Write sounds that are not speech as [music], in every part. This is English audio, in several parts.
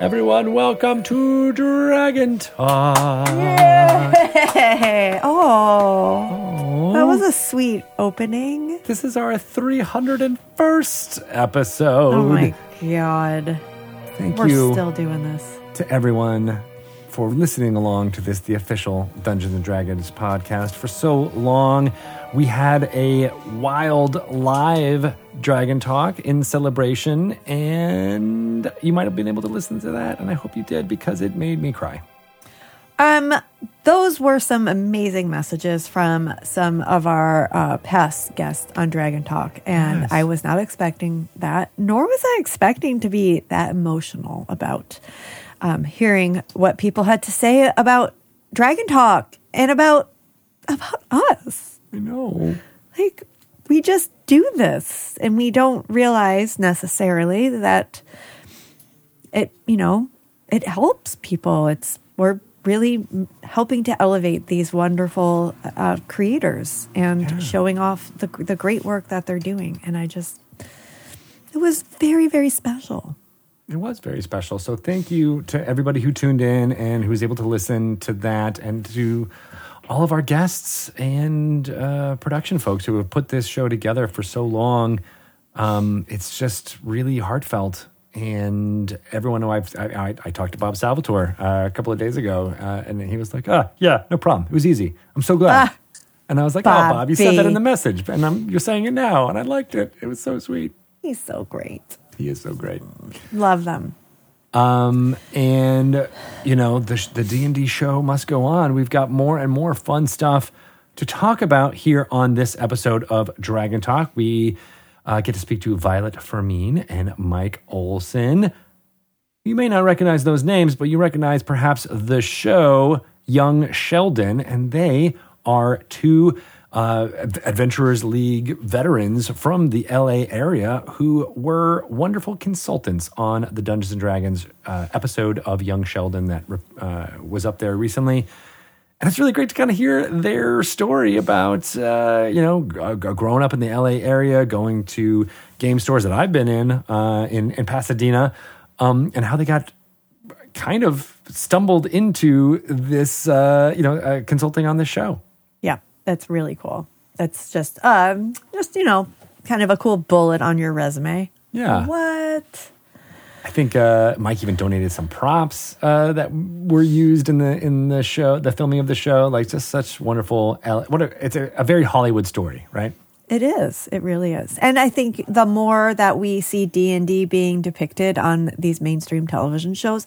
Everyone, welcome to Dragon Talk. Hey, oh, Oh, that was a sweet opening. this is our 301st episode. Oh my god, Thank we're you still doing this. to everyone for listening along to this, the official Dungeons and Dragons podcast. For so long, we had a wild live Dragon Talk in celebration, and you might have been able to listen to that, and I hope you did because it made me cry. Um, those were some amazing messages from some of our uh, past guests on Dragon Talk, and Yes. I was not expecting that, nor was I expecting to be that emotional about um, hearing what people had to say about Dragon Talk and about about us. I know. like we just do this and we don't realize necessarily that it you know it helps people it's we're really helping to elevate these wonderful uh, creators and showing off the, the great work that they're doing and i just it was very very special It was very special. So thank you to everybody who tuned in and who was able to listen to that, and to all of our guests and uh, production folks who have put this show together for so long. Um, it's just really heartfelt. And everyone who I've, I, I, I talked to Bob Salvatore uh, a couple of days ago, uh, and he was like, "Ah, yeah, no problem. It was easy. I'm so glad." and I was like, "Oh, Bob, you said that in the message, and I'm, you're saying it now, and I liked it. It was so sweet. he's so great He is so great." love them Um, and you know the the D and D show must go on. We've got more and more fun stuff to talk about here on this episode of Dragon Talk. We uh, get to speak to Violet Fermin and Mike Olson. You may not recognize those names, but you recognize perhaps the show Young Sheldon, and they are two uh, Adventurers League veterans from the LA area who were wonderful consultants on the Dungeons and Dragons uh, episode of Young Sheldon that uh, was up there recently. And it's really great to kind of hear their story about, uh, you know, g- growing up in the LA area, going to game stores that I've been in, uh, in, in Pasadena, um, and how they got kind of stumbled into this, uh, you know, uh, consulting on this show. That's really cool. That's just um just you know, kind of a cool bullet on your resume. Yeah. What? I think uh, Mike even donated some props uh, that were used in the in the show, the filming of the show. Like just such wonderful. What a, it's a, a very Hollywood story, right? It is. It really is. And I think the more that we see D&D being depicted on these mainstream television shows,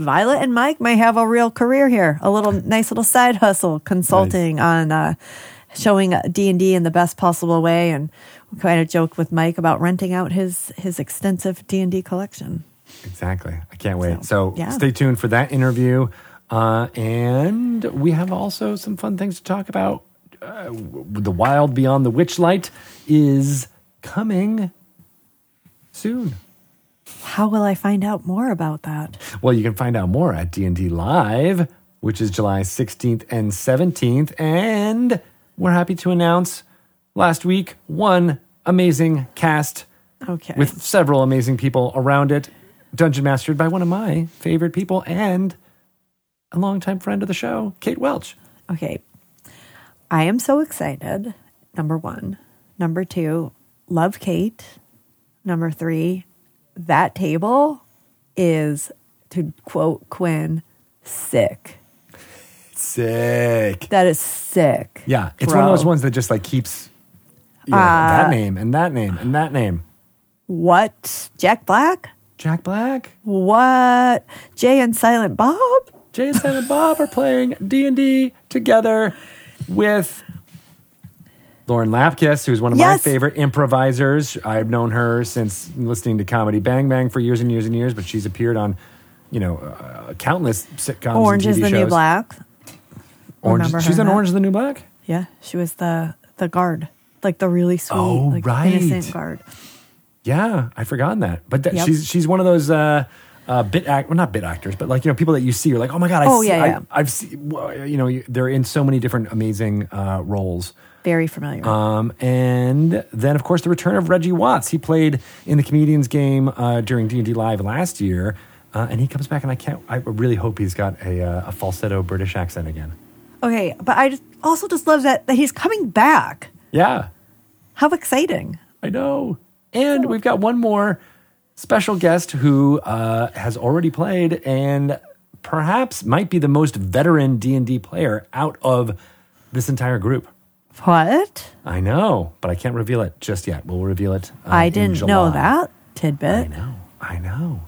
Violet and Mike may have a real career here. A little nice little side hustle consulting on uh, showing D&D in the best possible way and we kind of joked with Mike about renting out his his extensive D&D collection. Exactly. I can't wait. So, So, yeah. stay tuned for that interview. Uh, and we have also some fun things to talk about. Uh, the Wild Beyond the Witchlight is coming soon. How will I find out more about that? Well, you can find out more at D&D Live, which is July 16th and 17th. And we're happy to announce last week one amazing cast Okay. with several amazing people around it, dungeon mastered by one of my favorite people and a longtime friend of the show, Kate Welch. Okay. I am so excited. Number one. Number two, love Kate. Number three, that table is, to quote Quinn, sick. Sick. That is sick. Yeah, it's one of those ones that just like keeps you know, Uh, that name and that name and that name. What? Jack Black? Jack Black, What? Jay and Silent Bob? Jay and Silent Bob are playing D and D together with Lauren Lapkus, who's one of my favorite improvisers. I've known her since listening to Comedy Bang Bang for years and years and years, but she's appeared on, you know, uh, countless sitcoms. Orange is the shows. New Black. Orange. Remember She's her in in that? Orange is the New Black. Yeah, she was the the guard, like the really sweet, Oh, like right. innocent guard. Yeah, I'd forgotten that. But that, Yep. she's she's one of those uh, uh, bit act, well, not bit actors, but like you know, people that you see, you're like, oh my god, I Oh, see, yeah, yeah. I've seen, you know, they're in so many different amazing uh, roles. Very familiar. Um, and then, of course, the return of Reggie Watts. He played in the Comedians game uh, during D and D Live last year, Uh, and he comes back, and I can't. I really hope he's got a, uh, a falsetto British accent again. Okay, but I just also just love that that he's coming back. Yeah, How exciting! I know. And we've got one more special guest who uh, has already played and perhaps might be the most veteran D and D player out of this entire group. What? I know, but I can't reveal it just yet. We'll reveal it. uh, I didn't know that I know. I know.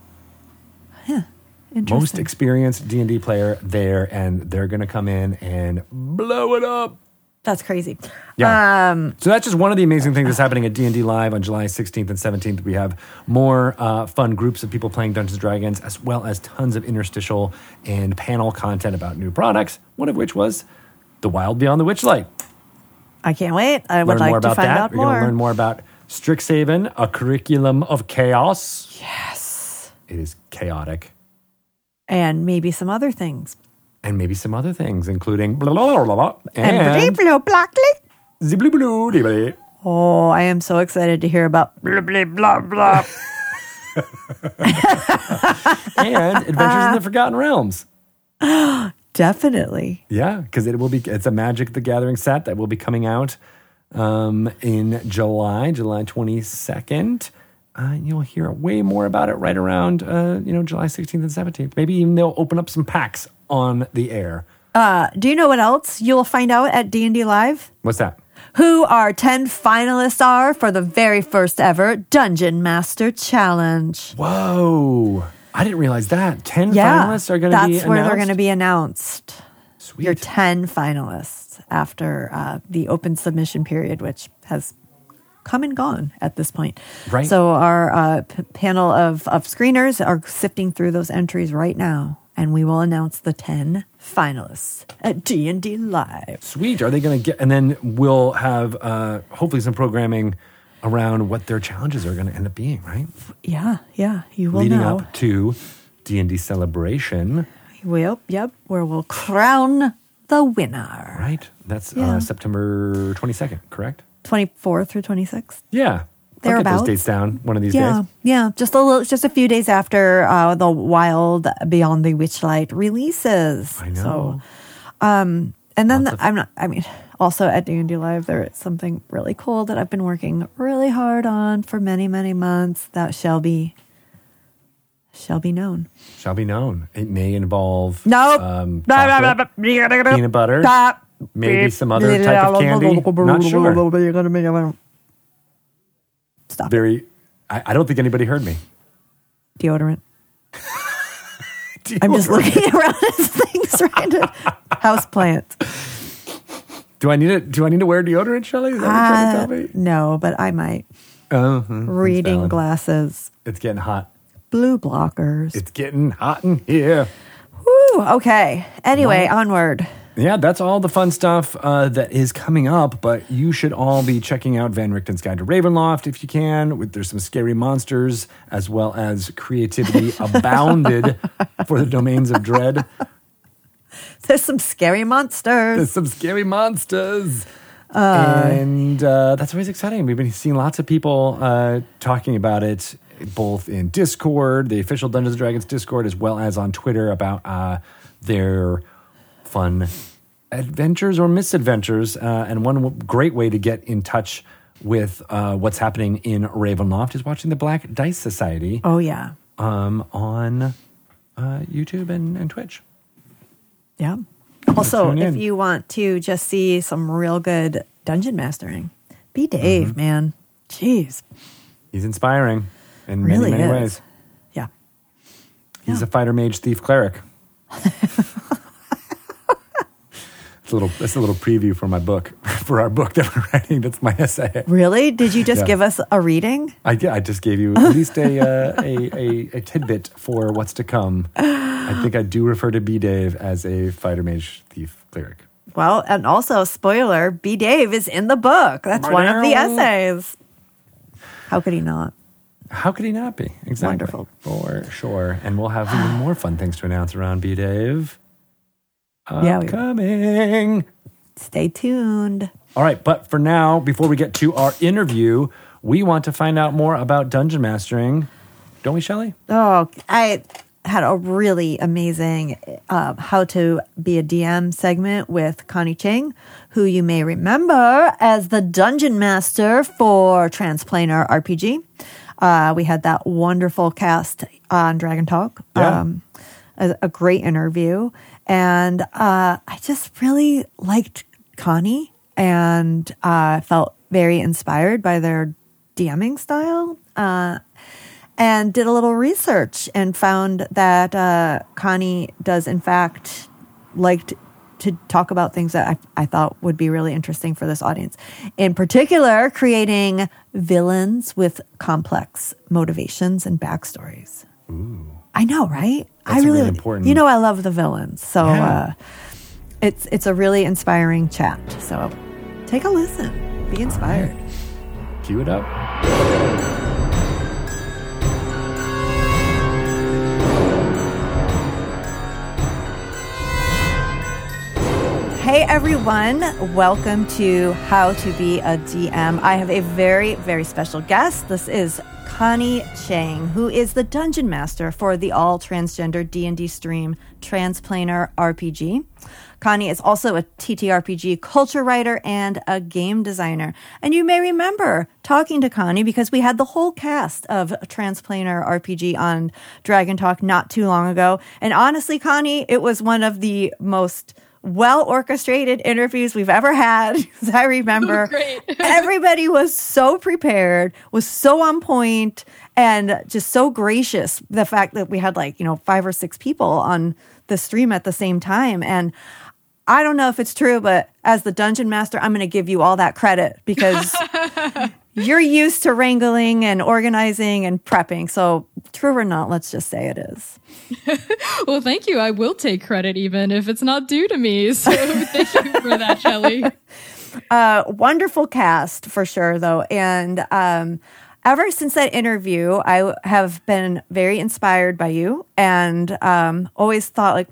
Most Interesting. experienced D and D player there, and they're going to come in and blow it up. That's crazy. Yeah. Um, so that's just one of the amazing things that's happening at D&D Live on July 16th and 17th. We have more uh, fun groups of people playing Dungeons & Dragons, as well as tons of interstitial and panel content about new products, one of which was The Wild Beyond the Witchlight. I can't wait. I would Learn more like to find that. out We're going more. to learn more about Strixhaven, a curriculum of chaos. Yes. It is chaotic. And maybe some other things. And maybe some other things, including blah, blah, blah, blah, blah, And, and blah, blah, blah. zibly blue, dibbly. Oh, I am so excited to hear about blah blah blah [laughs] blah. and Adventures in the Forgotten Realms. [gasps] [gasps] [gasps] Definitely. Yeah, because it will be. It's a Magic the Gathering set that will be coming out um, in July, July twenty second. Uh, you'll hear way more about it right around uh, you know July sixteenth and seventeenth. Maybe even they'll open up some packs on the air. Uh, do you know what else you'll find out at D&D Live? What's that? Who our 10 finalists are for the very first ever Dungeon Master Challenge. Whoa! I didn't realize that ten Yeah. finalists are going to be That's where they're going to be announced. Sweet. Your 10 finalists after uh, the open submission period, which has come and gone at this point. Right. So our uh, p- panel of, of screeners are sifting through those entries right now, and we will announce the 10 finalists at D&D Live. Sweet. Are they going to get? And then we'll have uh, hopefully some programming around what their challenges are going to end up being. Right. Yeah, yeah, you will Leading know. up to D and D celebration. Yep, yep, where we'll crown the winner. Right. That's Yeah. uh, September 22nd, correct? 24th through 26th. Yeah. I'll get those dates down one of these Yeah, days. yeah, just a little, just a few days after uh, the Wild Beyond the Witchlight releases. I know. So, um, and then the, I'm not. I mean, also at D&D Live, there is something really cool that I've been working really hard on for many, many months. That shall be, shall be known. Shall be known. It may involve Nope. um, chocolate, peanut butter, maybe some other type of candy. Not sure. Stop. Very. I, I don't think anybody heard me. Deodorant. I'm just looking around at things to house plant. Do I need it? Do I need to wear deodorant, Shelly? Is that what to Uh, tell me? no, but I might. Uh-huh, Reading glasses, It's getting hot. blue blockers. It's getting hot in here. Whew, okay. Anyway, onward. Yeah, that's all the fun stuff uh, that is coming up. But you should all be checking out Van Richten's Guide to Ravenloft if you can. With there's some scary monsters as well as creativity abounded [laughs] for the domains of dread. [laughs] There's some scary monsters. There's some scary monsters. and uh, that's always exciting. We've been seeing lots of people uh, talking about it, both in Discord, the official Dungeons and Dragons Discord, as well as on Twitter about uh, their fun adventures or misadventures. Uh, and one w- great way to get in touch with uh, what's happening in Ravenloft is watching the Black Dice Society Oh, yeah. um, on uh, YouTube and, and Twitch. Yeah. Also, if you want to just see some real good dungeon mastering, B Dave, Mm-hmm. man. Jeez. He's inspiring in Really many, many is. ways. Yeah. He's Yeah. a fighter mage thief cleric. [laughs] a little that's a little preview for my book [laughs] for our book that we're writing. That's my essay. Really? Did you just Yeah. give us a reading? I, I just gave you at least a, uh, a, a a tidbit for what's to come. I think I do refer to B Dave as a fighter mage thief cleric. Well, and also, spoiler, B. Dave is in the book. That's one of the essays. How could he not? How could he not be? Exactly. Wonderful. For sure. And we'll have even more fun things to announce around B Dave. Yeah, we- Upcoming. Stay tuned. All right, but for now, before we get to our interview, we want to find out more about dungeon mastering, don't we, Shelley? Oh, I had a really amazing uh, how to be a DM segment with Connie Chang, who you may remember as the dungeon master for Transplanar RPG. Uh, we had that wonderful cast on Dragon Talk. Yeah. Um, a, a great interview. And uh, I just really liked Connie and uh, felt very inspired by their DMing style. Uh, and did a little research and found that uh, Connie does, in fact, like to, to talk about things that I, I thought would be really interesting for this audience. In particular, creating villains with complex motivations and backstories. I know, right? That's I really, really important- You know, I love the villains, so Yeah. uh, it's it's a really inspiring chat. So take a listen, be inspired. Cue it up. Hey everyone, welcome to How to Be a DM. I have a very, very special guest. This is Connie Chang, who is the dungeon master for the all transgender D&D stream Transplanar RPG. Connie is also a TTRPG culture writer and a game designer. And you may remember talking to Connie because we had the whole cast of Transplanar RPG on Dragon Talk not too long ago. And honestly, Connie, it was one of the most well orchestrated interviews we've ever had. [laughs] I remember [laughs] everybody was so prepared, was so on point, and just so gracious. The fact that we had like, you know, five or six people on the stream at the same time. And I don't know if it's true, but as the dungeon master, I'm going to give you all that credit because [laughs] you're used to wrangling and organizing and prepping. So, true or not, let's just say it is. [laughs] Well, thank you. I will take credit even if it's not due to me. So [laughs] thank you for that, Shelley. [laughs] Uh, wonderful cast for sure, though. And um, ever since that interview, I have been very inspired by you and um, always thought like,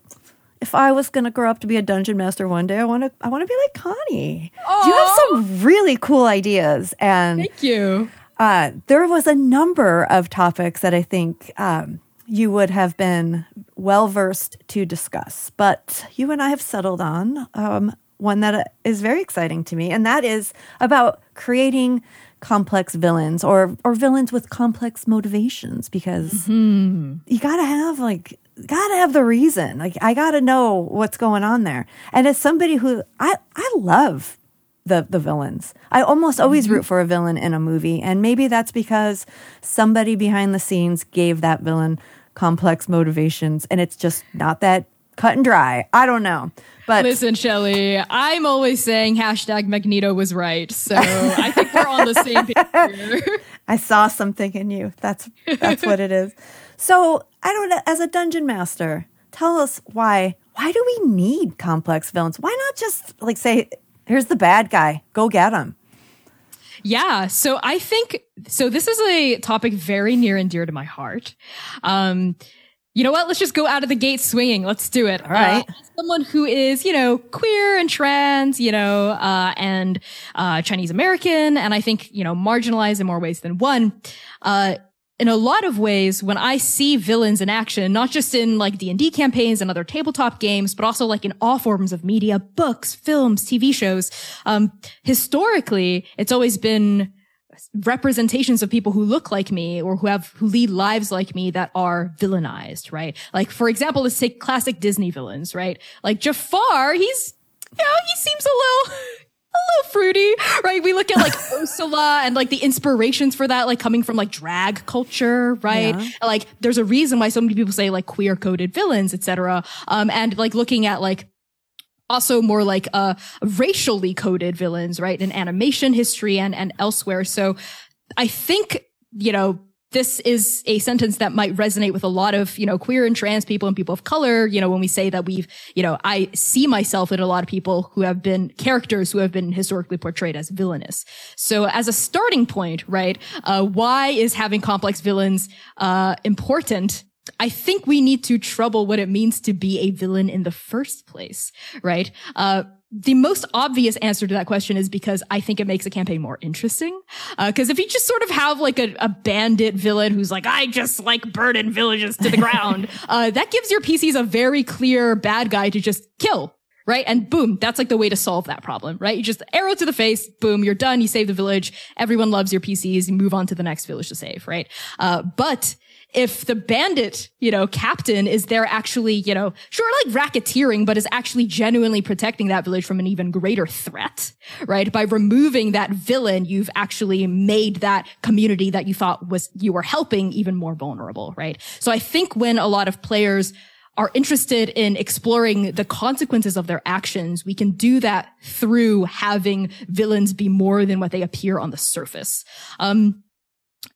if I was going to grow up to be a dungeon master one day, I want to I want to be like Connie. You have some really cool ideas, and Thank you. uh, there was a number of topics that I think um, you would have been well versed to discuss. But you and I have settled on um, one that is very exciting to me, and that is about creating complex villains or or villains with complex motivations because you got to have like got to have the reason like i got to know what's going on there and as somebody who i i love the the villains. I almost always mm-hmm. root for a villain in a movie, and maybe that's because somebody behind the scenes gave that villain complex motivations, and it's just not that cut and dry. I don't know, but Listen, Shelley, I'm always saying hashtag Magneto was right. So I think we're on the same page here. [laughs] I saw something in you. That's that's what it is. [laughs] So I don't know. As a dungeon master, tell us why. Why do we need complex villains? Why not just like say, "Here's the bad guy. Go get him." Yeah. So I think, so this is a topic very near and dear to my heart. Um, you know what? Let's just go out of the gate swinging. Let's do it. All right. someone who is, you know, queer and trans, you know, uh, and, uh, Chinese American, and I think, you know, marginalized in more ways than one. Uh, in a lot of ways, when I see villains in action, not just in like D&D campaigns and other tabletop games, but also like in all forms of media, books, films, TV shows, um, historically, it's always been representations of people who look like me or who have who lead lives like me that are villainized, right? Like for example, let's take classic Disney villains, right? Like Jafar, he's you know, he seems a little a little fruity, right? We look at like [laughs] Ursula and like the inspirations for that, like coming from like drag culture, right? Yeah. Like there's a reason why so many people say like queer coded villains, etc. Um, and like looking at like also more like uh racially coded villains, right? In animation history and and elsewhere. So I think, you know, this is a sentence that might resonate with a lot of, you know, queer and trans people and people of color. You know, when we say that we've, you know, I see myself in a lot of people who have been characters who have been historically portrayed as villainous. So as a starting point, right, uh, why is having complex villains, uh, important? I think we need to trouble what it means to be a villain in the first place, right? Uh, the most obvious answer to that question is because I think it makes a campaign more interesting. Because uh, if you just sort of have like a, a, bandit villain who's like, I just like burning villages to the [laughs] ground, uh, that gives your PCs a very clear bad guy to just kill. Right. And boom, that's like the way to solve that problem, right? You just arrow to the face, boom, you're done. You save the village. Everyone loves your PCs. You move on to the next village to save, right? Uh, but if the bandit, you know, captain is there actually, you know, sure, like racketeering, but is actually genuinely protecting that village from an even greater threat, right? By removing that villain, you've actually made that community that you thought was, you were helping even more vulnerable, right? So I think when a lot of players are interested in exploring the consequences of their actions, we can do that through having villains be more than what they appear on the surface. Um,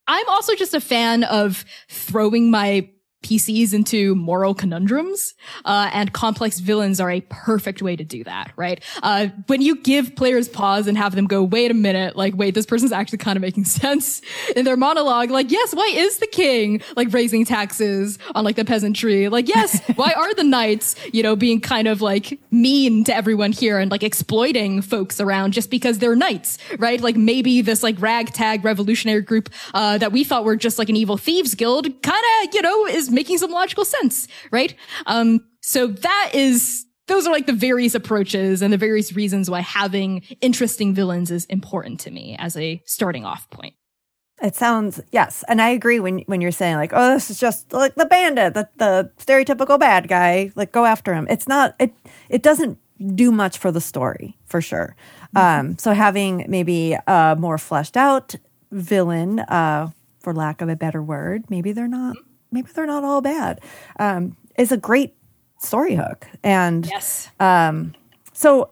I'm also just a fan of throwing my PCs into moral conundrums, uh, and complex villains are a perfect way to do that, right? Uh, when you give players pause and have them go, wait a minute, like, wait, this person's actually kind of making [laughs] sense in their monologue. Like, yes, why is the king like raising taxes on like the peasantry? Like, yes, [laughs] why are the knights, you know, being kind of like mean to everyone here and like exploiting folks around just because they're knights, right? Like maybe this like ragtag revolutionary group, uh, that we thought were just like an evil thieves guild kind of, you know, is making some logical sense, right? Um, so that is, those are like the various approaches and the various reasons why having interesting villains is important to me as a starting off point. It sounds yes, and I agree when when you're saying like, oh, this is just like the bandit, the the stereotypical bad guy, like go after him. It's not it it doesn't do much for the story for sure. Mm-hmm. Um, so having maybe a more fleshed out villain, uh, for lack of a better word, maybe they're not maybe they're not all bad, um, is a great story hook. And yes. Um, so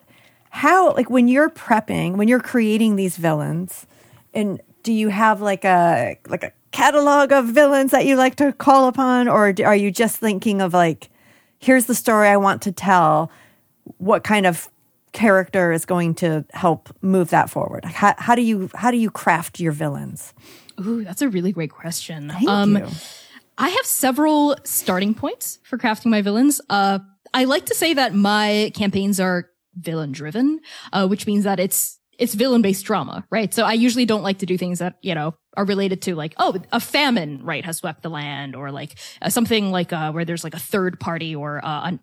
how like when you're prepping, when you're creating these villains, and do you have like a like a catalog of villains that you like to call upon, or are you just thinking of like, here's the story I want to tell? What kind of character is going to help move that forward? How, how do you how do you craft your villains? Ooh, that's a really great question. Thank um, you. I have several starting points for crafting my villains. Uh, I like to say that my campaigns are villain driven, uh, which means that it's it's villain based drama, right? So I usually don't like to do things that you know are related to like oh a famine right has swept the land or like uh, something like uh, where there's like a third party or uh, an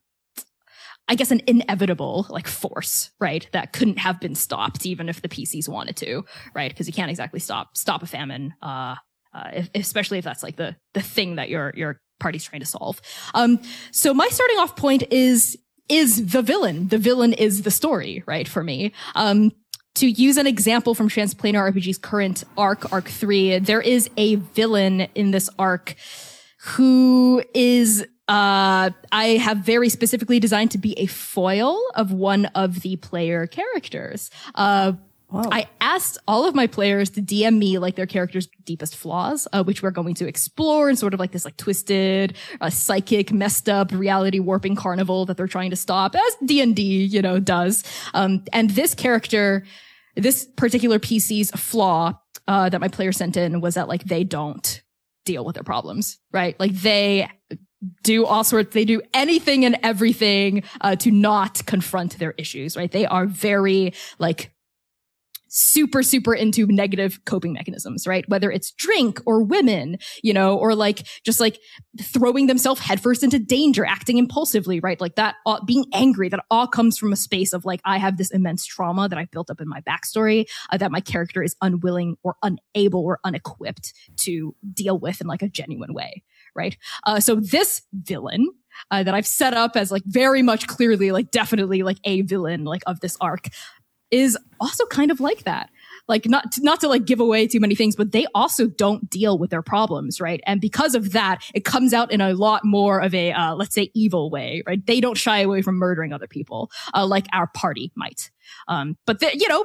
I guess an inevitable like force, right? That couldn't have been stopped even if the PCs wanted to, right? Because you can't exactly stop stop a famine uh, uh, if, especially if that's like the the thing that your your party's trying to solve. Um, so my starting off point is is the villain. The villain is the story, right? For me. Um, to use an example from Transplanar RPG's current arc, arc three, there is a villain in this arc who is uh, I have very specifically designed to be a foil of one of the player characters. Uh, Wow. I asked all of my players to DM me like their character's deepest flaws, uh, which we're going to explore in sort of like this like twisted, uh, psychic, messed up reality warping carnival that they're trying to stop as D and D, you know, does. Um, and this character, this particular PC's flaw, uh, that my player sent in was that like they don't deal with their problems, right? Like they do all sorts they do anything and everything uh, to not confront their issues right they are very like super, super into negative coping mechanisms, right? Whether it's drink or women, you know, or like just like throwing themselves headfirst into danger, acting impulsively, right? Like that, all, being angry, that all comes from a space of like, I have this immense trauma that I've built up in my backstory uh, that my character is unwilling or unable or unequipped to deal with in like a genuine way, right? Uh, so this villain, uh, that I've set up as like very much clearly, like definitely like a villain like of this arc is also kind of like that. Like not not to like give away too many things but they also don't deal with their problems right? And because of that it comes out in a lot more of a uh, let's say evil way right? They don't shy away from murdering other people uh, like our party might um, but the, you know,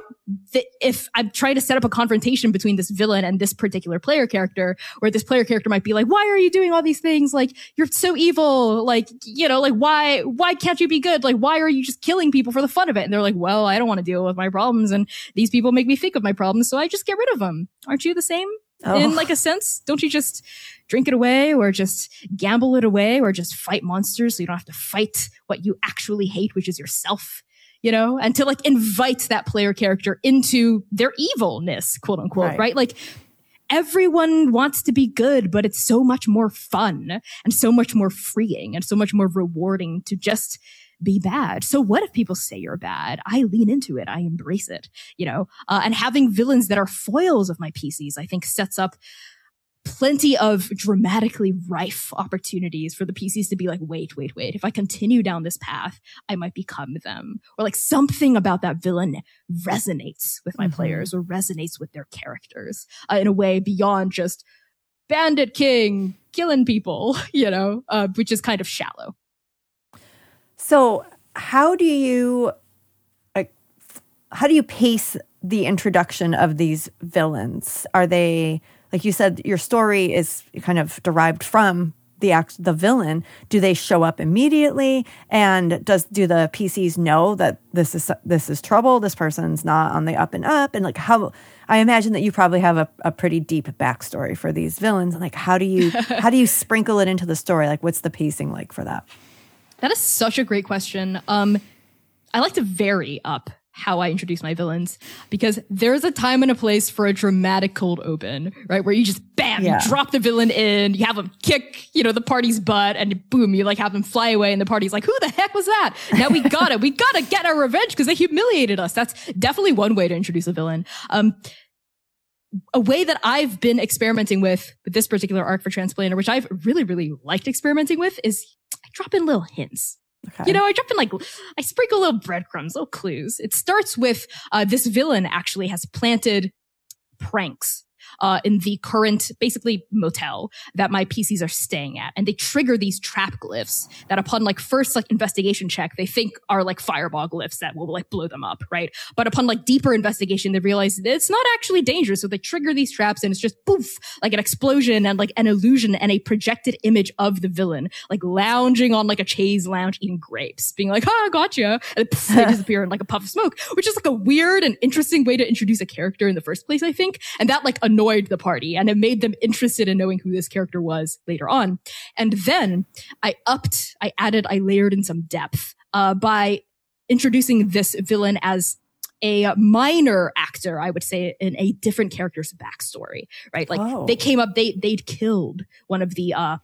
the, if I'm trying to set up a confrontation between this villain and this particular player character, where this player character might be like, "Why are you doing all these things? Like, you're so evil. Like, you know, like why why can't you be good? Like, why are you just killing people for the fun of it?" And they're like, "Well, I don't want to deal with my problems, and these people make me think of my problems, so I just get rid of them." Aren't you the same? Oh. In like a sense, don't you just drink it away or just gamble it away or just fight monsters so you don't have to fight what you actually hate, which is yourself? You know, and to like invite that player character into their evilness, quote unquote, right? Right. Like everyone wants to be good, but it's so much more fun and so much more freeing and so much more rewarding to just be bad. So what if people say you're bad? I lean into it. I embrace it, you know, uh, and having villains that are foils of my PCs, I think sets up plenty of dramatically rife opportunities for the PCs to be like, wait, wait, wait. If I continue down this path, I might become them. Or like something about that villain resonates with my Mhm. players or resonates with their characters uh, in a way beyond just Bandit King killing people, [laughs] you know, uh, which is kind of shallow. So, how do you like how do you pace the introduction of these villains? Are they like you said your story is kind of derived from the act the villain. Do they show up immediately? And does do the pcs know that this is this is trouble? This person's not on the up and up? And like how i imagine that you probably have a, a pretty deep backstory for these villains. And like how do you [laughs] how do you sprinkle it into the story? Like what's the pacing like for that? That is such a great question. Um, I like to vary up how I introduce my villains because there's a time and a place for a dramatic cold open, right? Where you just bam, Yeah. you drop the villain in, you have them kick, you know, the party's butt and boom, you like have them fly away and the party's like, who the heck was that? Now we got it. We got to get our revenge because they humiliated us. That's definitely one way to introduce a villain. Um, a way that I've been experimenting with with this particular arc for Transplanar, which I've really, really liked experimenting with is I drop in little hints. Okay You know, I drop in like, I sprinkle little breadcrumbs, little clues. It starts with, uh, this villain actually has planted pranks. Uh, in the current, basically motel that my PCs are staying at, and they trigger these trap glyphs that, upon like first like investigation check, they think are like fireball glyphs that will like blow them up, right? But upon like deeper investigation, they realize that it's not actually dangerous, so they trigger these traps, and it's just poof, like an explosion and like an illusion and a projected image of the villain, like lounging on like a chaise lounge eating grapes, being like, "Ah, gotcha," and poof, they [laughs] disappear in like a puff of smoke, which is like a weird and interesting way to introduce a character in the first place, I think, and that like the party and it made them interested in knowing who this character was later on. And then I upped, I added, I layered in some depth uh, by introducing this villain as a minor actor, I would say, in a different character's backstory, right? Like Oh. they came up, they they'd killed one of the uh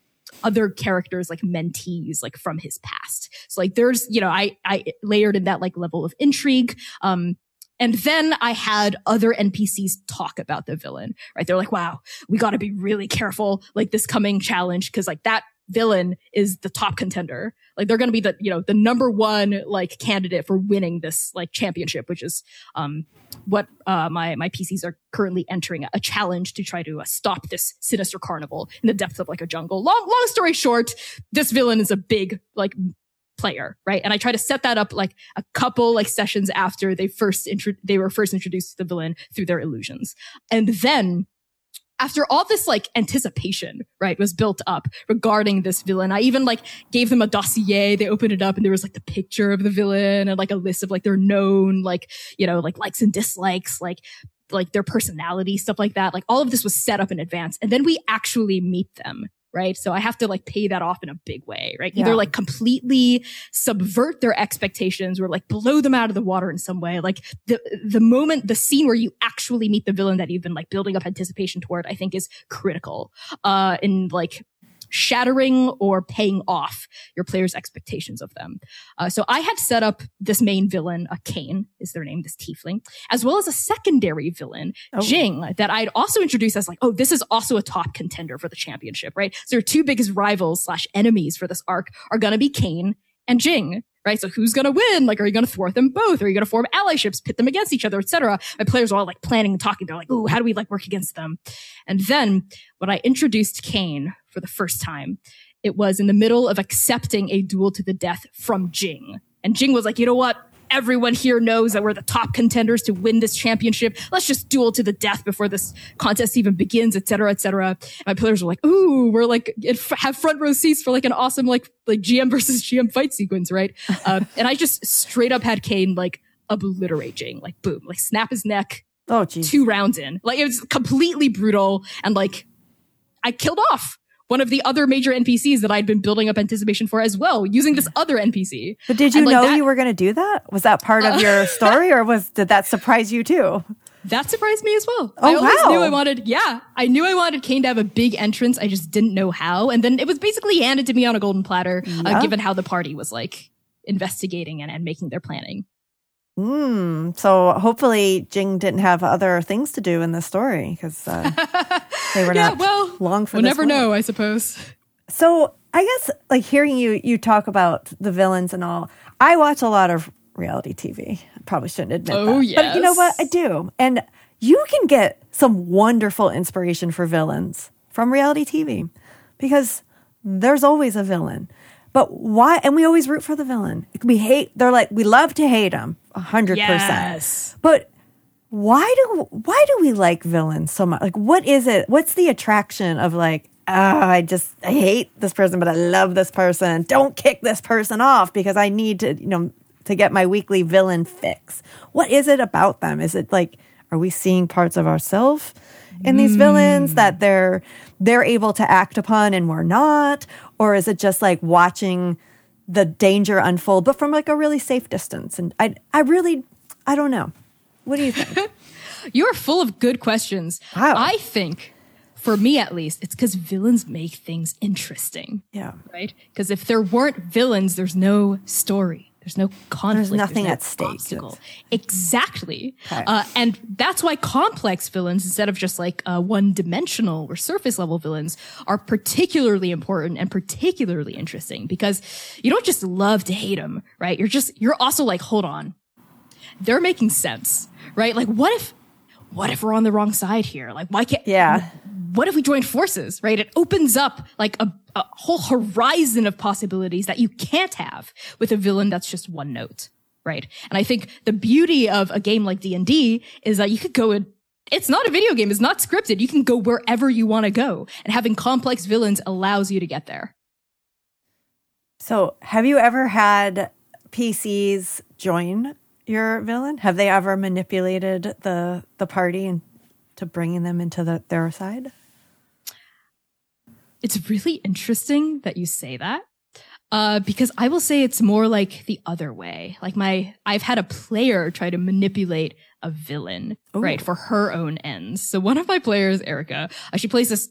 other characters like mentees like from his past. So like there's, you know, I I layered in that like level of intrigue. Um and then I had other NPCs talk about the villain, right? They're like, wow, we got to be really careful, like this coming challenge, because like that villain is the top contender. Like they're going to be the, you know, the number one like candidate for winning this like championship, which is, um, what, uh, my, my PCs are currently entering a challenge to try to uh, stop this sinister carnival in the depths of like a jungle. Long, long story short, this villain is a big, like, player, right? And I try to set that up like a couple like sessions after they first intro- they were first introduced to the villain through their illusions. And then after all this like anticipation, right, was built up regarding this villain, I even like gave them a dossier. They opened it up and there was like the picture of the villain and like a list of like their known like, you know, like likes and dislikes, like like their personality, stuff like that. Like all of this was set up in advance. And then we actually meet them. Right. So I have to like pay that off in a big way, right? Either Yeah. like completely subvert their expectations or like blow them out of the water in some way. Like the, the moment, the scene where you actually meet the villain that you've been like building up anticipation toward, I think is critical, uh, in like shattering or paying off your players' expectations of them. Uh, so I had set up this main villain, a Kane is their name, this tiefling, as well as a secondary villain, Oh. Jing, that I'd also introduced as like, oh, this is also a top contender for the championship, right? So your two biggest rivals slash enemies for this arc are gonna be Kane and Jing. Right. So who's going to win? Like, are you going to thwart them both? Are you going to form allyships, pit them against each other, etc.? My players are all like planning and talking. They're like, ooh, how do we like work against them? And then when I introduced Kane for the first time, it was in the middle of accepting a duel to the death from Jing. And Jing was like, you know what? Everyone here knows that we're the top contenders to win this championship. Let's just duel to the death before this contest even begins, et cetera, et cetera. My players were like, ooh, we're like, have front row seats for like an awesome, like, like GM versus GM fight sequence, right? uh, [laughs] and I just straight up had Kane like obliterate Jing, like boom, like snap his neck, oh geez two rounds in. Like it was completely brutal and like I killed off one of the other major NPCs that I'd been building up anticipation for as well, using this other NPC. But did you And, like, know that- you were going to do that? Was that part of your [laughs] story, or was did that surprise you too? That surprised me as well. Oh, I always wow. knew I wanted, yeah, I knew I wanted Kane to have a big entrance. I just didn't know how. And then it was basically handed to me on a golden platter, uh, given how the party was like investigating and, and making their planning. Mm, so hopefully Jing didn't have other things to do in the story because uh, [laughs] they were Yeah, not well, long for We'll this never know, I suppose. So I guess like hearing you you talk about the villains and all, I watch a lot of reality TV. I probably shouldn't admit Oh, that. But you know what? I do. And you can get some wonderful inspiration for villains from reality TV because there's always a villain. But why? And we always root for the villain. We hate, they're like, we love to hate them, 100%. Yes. But why do why do we like villains so much? Like, what is it? What's the attraction of like, oh, I just I hate this person, but I love this person. Don't kick this person off because I need to, you know, to get my weekly villain fix. What is it about them? Is it like, are we seeing parts of ourselves in these villains mm. that they're they're able to act upon and we're not, or is it just like watching the danger unfold, but from like a really safe distance? And I I really I don't know. What do you think? [laughs] You are full of good questions. Wow. I think, for me at least, it's because villains make things interesting, yeah. right? Because if there weren't villains, there's no story. There's no conflict. There's nothing no at stake. obstacle. Exactly. Okay. Uh, and that's why complex villains, instead of just like uh, one dimensional or surface level villains, are particularly important and particularly interesting because you don't just love to hate them, right? You're just, you're also like, hold on. They're making sense, right? Like, what if, what if we're on the wrong side here? Like, why can't, Yeah. what if we join forces, right? It opens up like a, a whole horizon of possibilities that you can't have with a villain that's just one note, right? And I think the beauty of a game like D&D is that you could go in it's not a video game. It's not scripted. You can go wherever you want to go. And having complex villains allows you to get there. So, have you ever had PCs join your villain? Have they ever manipulated the the party and to bringing them into the, their side? It's really interesting that you say that. Uh, because I will say it's more like the other way. Like my, I've had a player try to manipulate a villain, right, for her own ends. So one of my players, Erica, uh, she plays this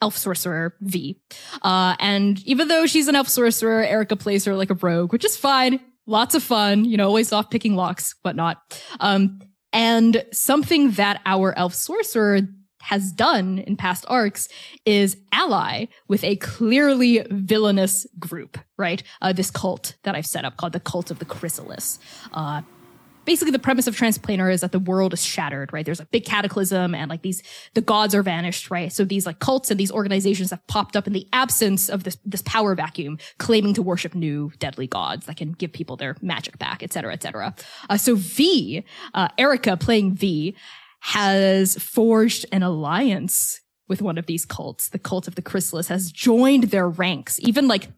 elf sorcerer V. Uh, and even though she's an elf sorcerer, Erica plays her like a rogue, which is fine. Lots of fun, you know, always off picking locks, whatnot. Um, and something that our elf sorcerer has done in past arcs is ally with a clearly villainous group, right? Uh, this cult that I've set up called the Cult of the Chrysalis. Uh, basically the premise of transplanar is that the world is shattered, right? There's a big cataclysm and like these, the gods are vanished, right? So these like cults and these organizations have popped up in the absence of this, this power vacuum, claiming to worship new deadly gods that can give people their magic back, et cetera, et cetera. Uh, so V, uh, Erica playing V has forged an alliance with one of these cults. The cult of the chrysalis has joined their ranks, even like,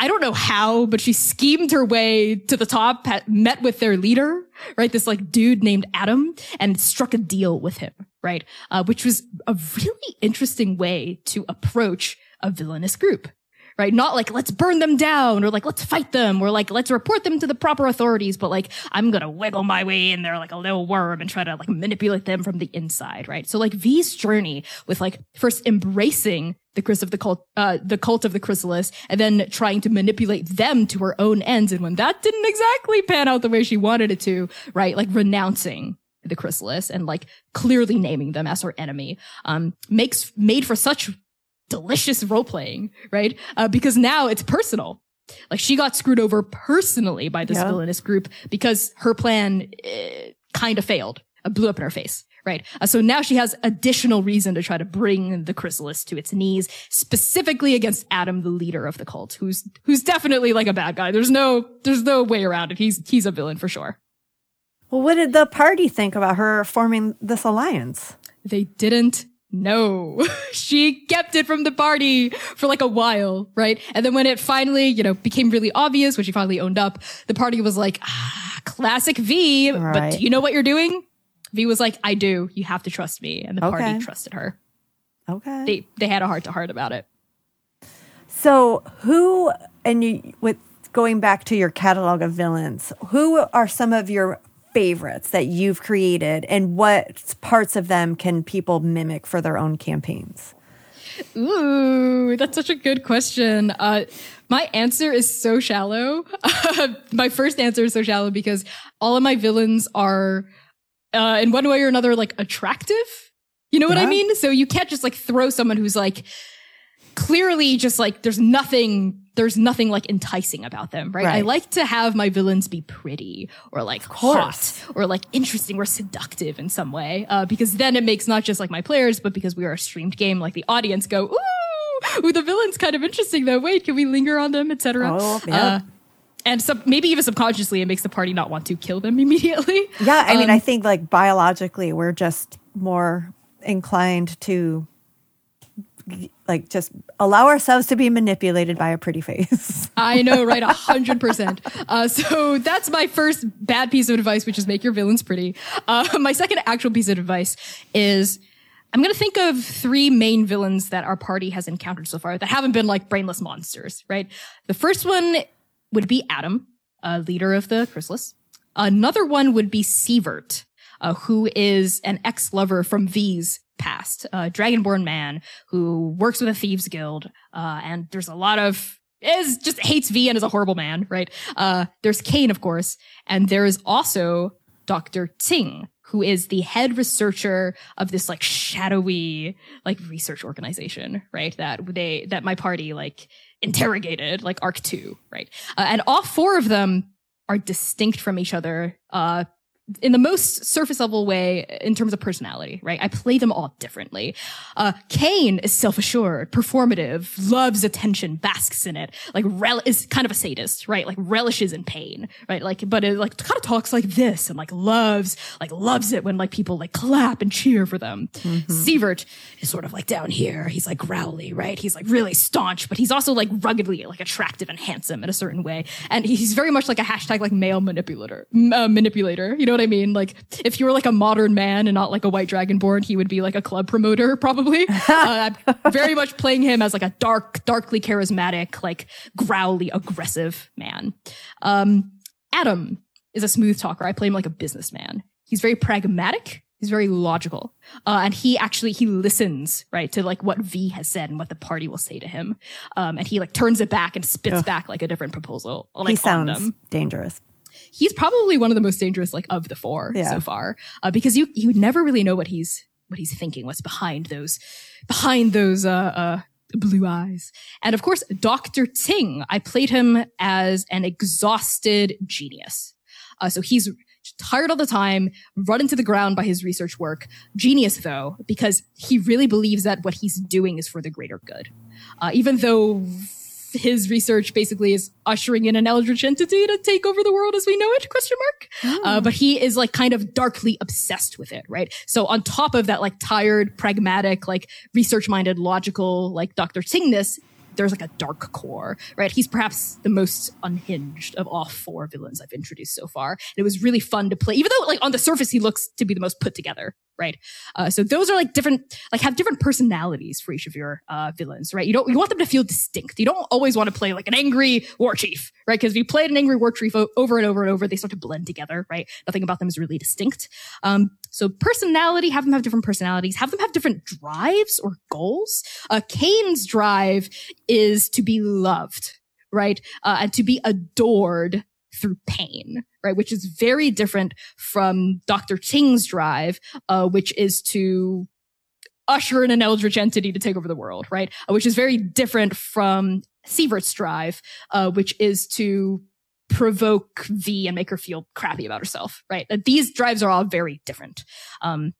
I don't know how, but she schemed her way to the top, met with their leader, right? This like dude named Adam and struck a deal with him, right? Uh, which was a really interesting way to approach a villainous group. Right? Not like, let's burn them down or like, let's fight them or like, let's report them to the proper authorities, but like, I'm gonna wiggle my way in there like a little worm and try to like manipulate them from the inside, right? So like V's journey with like first embracing the Chris of the cult, uh, the cult of the chrysalis, and then trying to manipulate them to her own ends. And when that didn't exactly pan out the way she wanted it to, right? Like renouncing the chrysalis and like clearly naming them as her enemy, um, makes, made for such delicious role playing, right? Uh, because now it's personal. Like she got screwed over personally by this Yeah. villainous group because her plan uh, kind of failed, uh, blew up in her face, right? Uh, so now she has additional reason to try to bring the chrysalis to its knees, specifically against Adam, the leader of the cult, who's who's definitely like a bad guy. There's no there's no way around it. He's he's a villain for sure. Well, what did the party think about her forming this alliance? They didn't know. [laughs] she kept it from the party for like a while, right? And then when it finally, you know, became really obvious, when she finally owned up, the party was like, ah, classic V, but do you know what you're doing? V was like, I do. You have to trust me. And the Okay. party trusted her. Okay. They, they had a heart to heart about it. So, who and you with going back to your catalog of villains, who are some of your favorites that you've created, and what parts of them can people mimic for their own campaigns? Ooh, that's such a good question. Uh, my answer is so shallow. [laughs] my first answer is so shallow because all of my villains are, uh, in one way or another, like attractive. You know what I mean? So you can't just like throw someone who's like clearly just like there's nothing there's nothing like enticing about them, right? I like to have my villains be pretty or like hot or like interesting or seductive in some way, uh, because then it makes not just like my players, but because we are a streamed game, like the audience go, ooh, ooh, the villain's kind of interesting though. Wait, can we linger on them, etc. Oh, yeah. Uh, and sub- maybe even subconsciously, it makes the party not want to kill them [laughs] immediately. Yeah, I mean, Um, I think like biologically, we're just more inclined to like just allow ourselves to be manipulated by a pretty face. [laughs] I know, right? A hundred percent. Uh, so that's my first bad piece of advice, which is make your villains pretty. Uh, my second actual piece of advice is I'm going to think of three main villains that our party has encountered so far that haven't been like brainless monsters, right? The first one would be Adam, uh, leader of the Chrysalis. Another one would be Sievert, uh, who is an ex-lover from V's past, a dragonborn man who works with a thieves guild. Uh, and there's a lot of is just hates V and is a horrible man, right? Uh, there's Kane, of course, and there is also Dr. Ting, who is the head researcher of this like shadowy like research organization, right? That they that my party like interrogated, like Arc Two, right? Uh, and all four of them are distinct from each other. Uh, in the most surface level way in terms of personality, right? I play them all differently. Uh, Kane is self-assured, performative, loves attention, basks in it, like rel- is kind of a sadist, right? Like relishes in pain, right? Like, but it like kind of talks like this and like loves, like loves it when like people like clap and cheer for them. Sievert is sort of like down here. He's like growly, right? He's like really staunch, but he's also like ruggedly like attractive and handsome in a certain way. And he's very much like a hashtag like male manipulator, uh, manipulator. You know what I mean? Like if you were like a modern man and not like a white dragonborn, he would be like a club promoter [laughs] probably. uh, I'm very much playing him as like a dark, darkly charismatic, like growly, aggressive man. Um, Adam is a smooth talker. I play him like a businessman. He's very pragmatic. He's very logical. Uh, and he actually, he listens, right, to like what V has said and what the party will say to him. Um, and he like turns it back and spits back like a different proposal. Like, he sounds dangerous. He's probably one of the most dangerous like of the four Yeah. so far uh, because you you never really know what he's what he's thinking what's behind those behind those uh uh blue eyes. And of course dr ting i played him as an exhausted genius. Uh, so he's tired all the time run into the ground by his research work. Genius though because he really believes that what he's doing is for the greater good. Uh, even though his research basically is ushering in an eldritch entity to take over the world as we know it question mark uh, but he is like kind of darkly obsessed with it right so on top of that like tired pragmatic like research minded logical like dr tingness there's like a dark core, right? He's perhaps the most unhinged of all four villains I've introduced so far. And it was really fun to play, even though like on the surface he looks to be the most put together, right? Uh, so those are like different, like have different personalities for each of your uh, villains, right? You don't, you want them to feel distinct. You don't always want to play like an angry war chief, right? Because if you played an angry war chief over and over and over, they start to blend together, right? Nothing about them is really distinct. Um, so personality, have them have different personalities, have them have different drives or goals. Uh, Kane's drive is to be loved, right? Uh, and to be adored through pain, right? Which is very different from Dr. Ting's drive, uh, which is to usher in an eldritch entity to take over the world, right? Uh, which is very different from Sievert's drive, uh, which is to provoke V and make her feel crappy about herself, right? Uh, these drives are all very different. Um,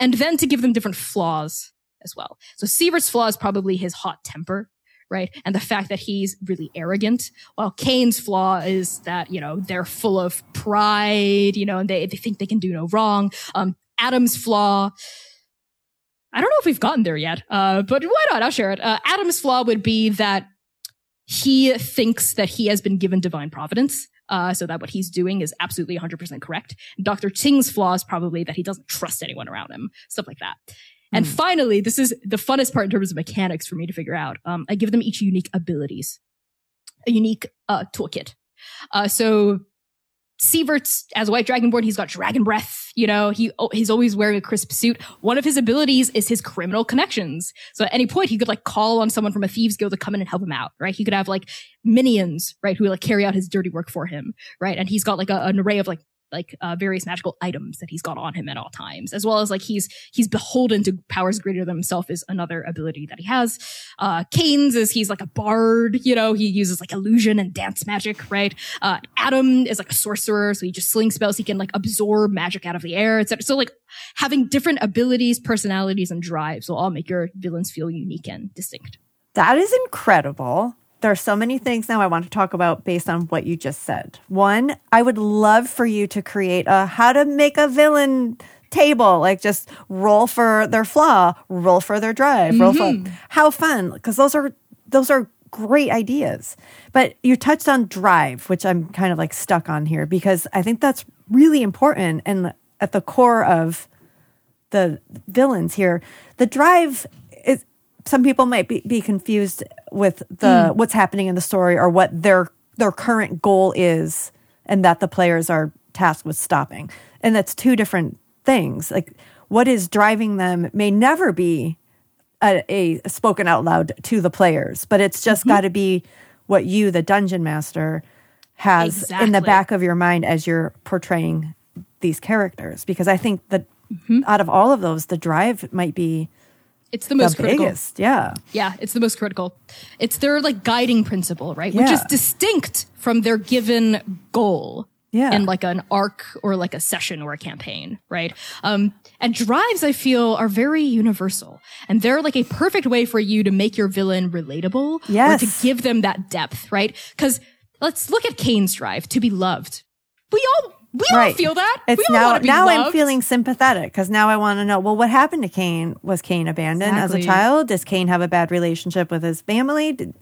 and then to give them different flaws as well. So Sievert's flaw is probably his hot temper, right? And the fact that he's really arrogant, while Kane's flaw is that, you know, they're full of pride, you know, and they, they think they can do no wrong. Um, Adam's flaw, I don't know if we've gotten there yet, uh, but why not? I'll share it. Uh, Adam's flaw would be that he thinks that he has been given divine providence. Uh, so that what he's doing is absolutely 100% correct. Dr. Ting's flaw is probably that he doesn't trust anyone around him, stuff like that. And finally, this is the funnest part in terms of mechanics for me to figure out. Um, I give them each unique abilities, a unique uh, toolkit. Uh, so Sievert's as a white dragonborn, he's got dragon breath. You know, he oh, he's always wearing a crisp suit. One of his abilities is his criminal connections. So at any point, he could like call on someone from a thieves guild to come in and help him out. Right? He could have like minions, right, who like carry out his dirty work for him. Right? And he's got like a, an array of like like uh, various magical items that he's got on him at all times, as well as like he's he's beholden to powers greater than himself is another ability that he has. Uh, Kane's is he's like a bard, you know, he uses like illusion and dance magic, right? Uh, Adam is like a sorcerer, so he just slings spells. He can like absorb magic out of the air, etc. So like having different abilities, personalities, and drives will all make your villains feel unique and distinct. That is incredible. There are so many things now I want to talk about based on what you just said. One, I would love for you to create a how to make a villain table, like just roll for their flaw, roll for their drive, roll for mm-hmm. how fun, because those are those are great ideas. But you touched on drive, which I'm kind of like stuck on here because I think that's really important and at the core of the villains here. The drive is some people might be, be confused with the hmm. what's happening in the story or what their their current goal is and that the players are tasked with stopping. And that's two different things. Like what is driving them may never be a, a spoken out loud to the players, but it's just mm-hmm. got to be what you, the dungeon master, has in the back of your mind as you're portraying these characters. Because I think that mm-hmm. out of all of those, the drive might be It's the most the critical. biggest. Yeah. Yeah, it's the most critical. It's their like guiding principle, right? Yeah. Which is distinct from their given goal. Yeah. In like an arc or like a session or a campaign, right? Um, and drives, I feel, are very universal. And they're like a perfect way for you to make your villain relatable. Yes. Or to give them that depth, right? Cause let's look at Kane's drive to be loved. We all, we all Right. feel that. It's we all now now I'm feeling sympathetic because now I want to know. Well, what happened to Kane? Was Kane abandoned as a child? Does Kane have a bad relationship with his family? Did,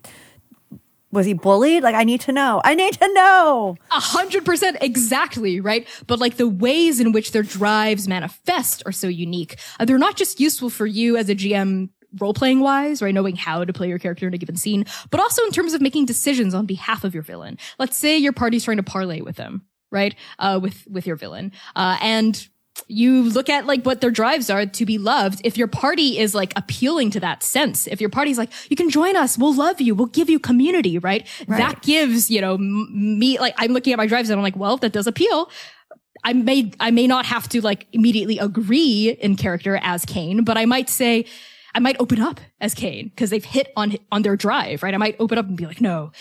was he bullied? Like I need to know. I need to know. A hundred percent exactly, right? But like the ways in which their drives manifest are so unique. Uh, they're not just useful for you as a GM role playing wise, right? Knowing how to play your character in a given scene, but also in terms of making decisions on behalf of your villain. Let's say your party's trying to parlay with them, right? Uh, with, with your villain. Uh, and you look at like what their drives are to be loved. If your party is like appealing to that sense, if your party's like, you can join us, we'll love you, we'll give you community, right? That gives, you know, m- me, like, I'm looking at my drives and I'm like, well, that does appeal. I may, I may not have to like immediately agree in character as Kane, but I might say, I might open up as Kane because they've hit on, on their drive, right? I might open up and be like, no,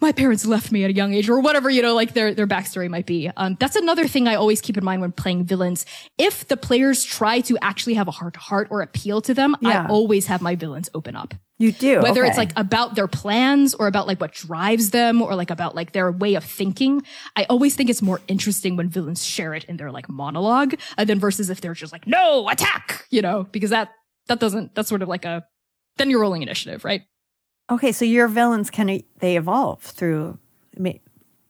my parents left me at a young age or whatever, you know, like their, their backstory might be. Um, that's another thing I always keep in mind when playing villains. If the players try to actually have a heart to heart or appeal to them, Yeah. I always have my villains open up. You do Whether it's like about their plans or about like what drives them or like about like their way of thinking, I always think it's more interesting when villains share it in their like monologue uh, than versus if they're just like, no, attack, you know, because that, that doesn't, that's sort of like a, then you're rolling initiative, right? Okay. So your villains can they evolve through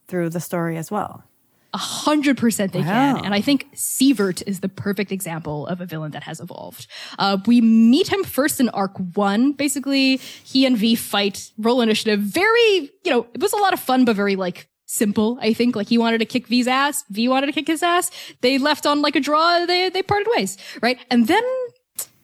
through the story as well? A hundred percent they Wow. can. And I think Sievert is the perfect example of a villain that has evolved. Uh, we meet him first in arc one. Basically, he and V fight, roll initiative. Very, you know, it was a lot of fun, but very like simple, I think. Like he wanted to kick V's ass. V wanted to kick his ass. They left on like a draw. They, they parted ways, right? And then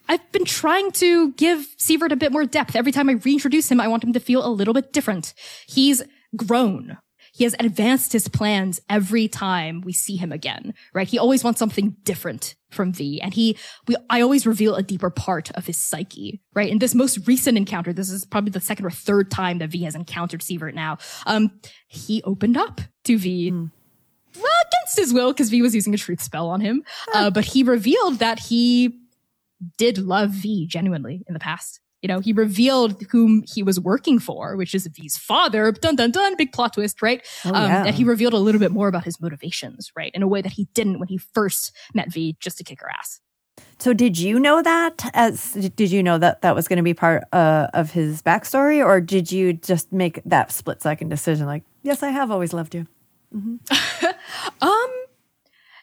I've been trying to give Sievert a bit more depth. Every time I reintroduce him, I want him to feel a little bit different. He's grown. He has advanced his plans every time we see him again, right? He always wants something different from V. And he, we, I always reveal a deeper part of his psyche, right? In this most recent encounter, this is probably the second or third time that V has encountered Sievert now. Um, he opened up to V well, against his will, because V was using a truth spell on him. Uh, but he revealed that he did love V genuinely in the past. You know, he revealed whom he was working for, which is V's father. Dun dun dun, big plot twist, right? Oh, um, yeah. And he revealed a little bit more about his motivations, right? In a way that he didn't when he first met V just to kick her ass. So did you know that? As did you know that that was going to be part uh, of his backstory, or did you just make that split second decision? Like, yes, I have always loved you. [laughs] Um,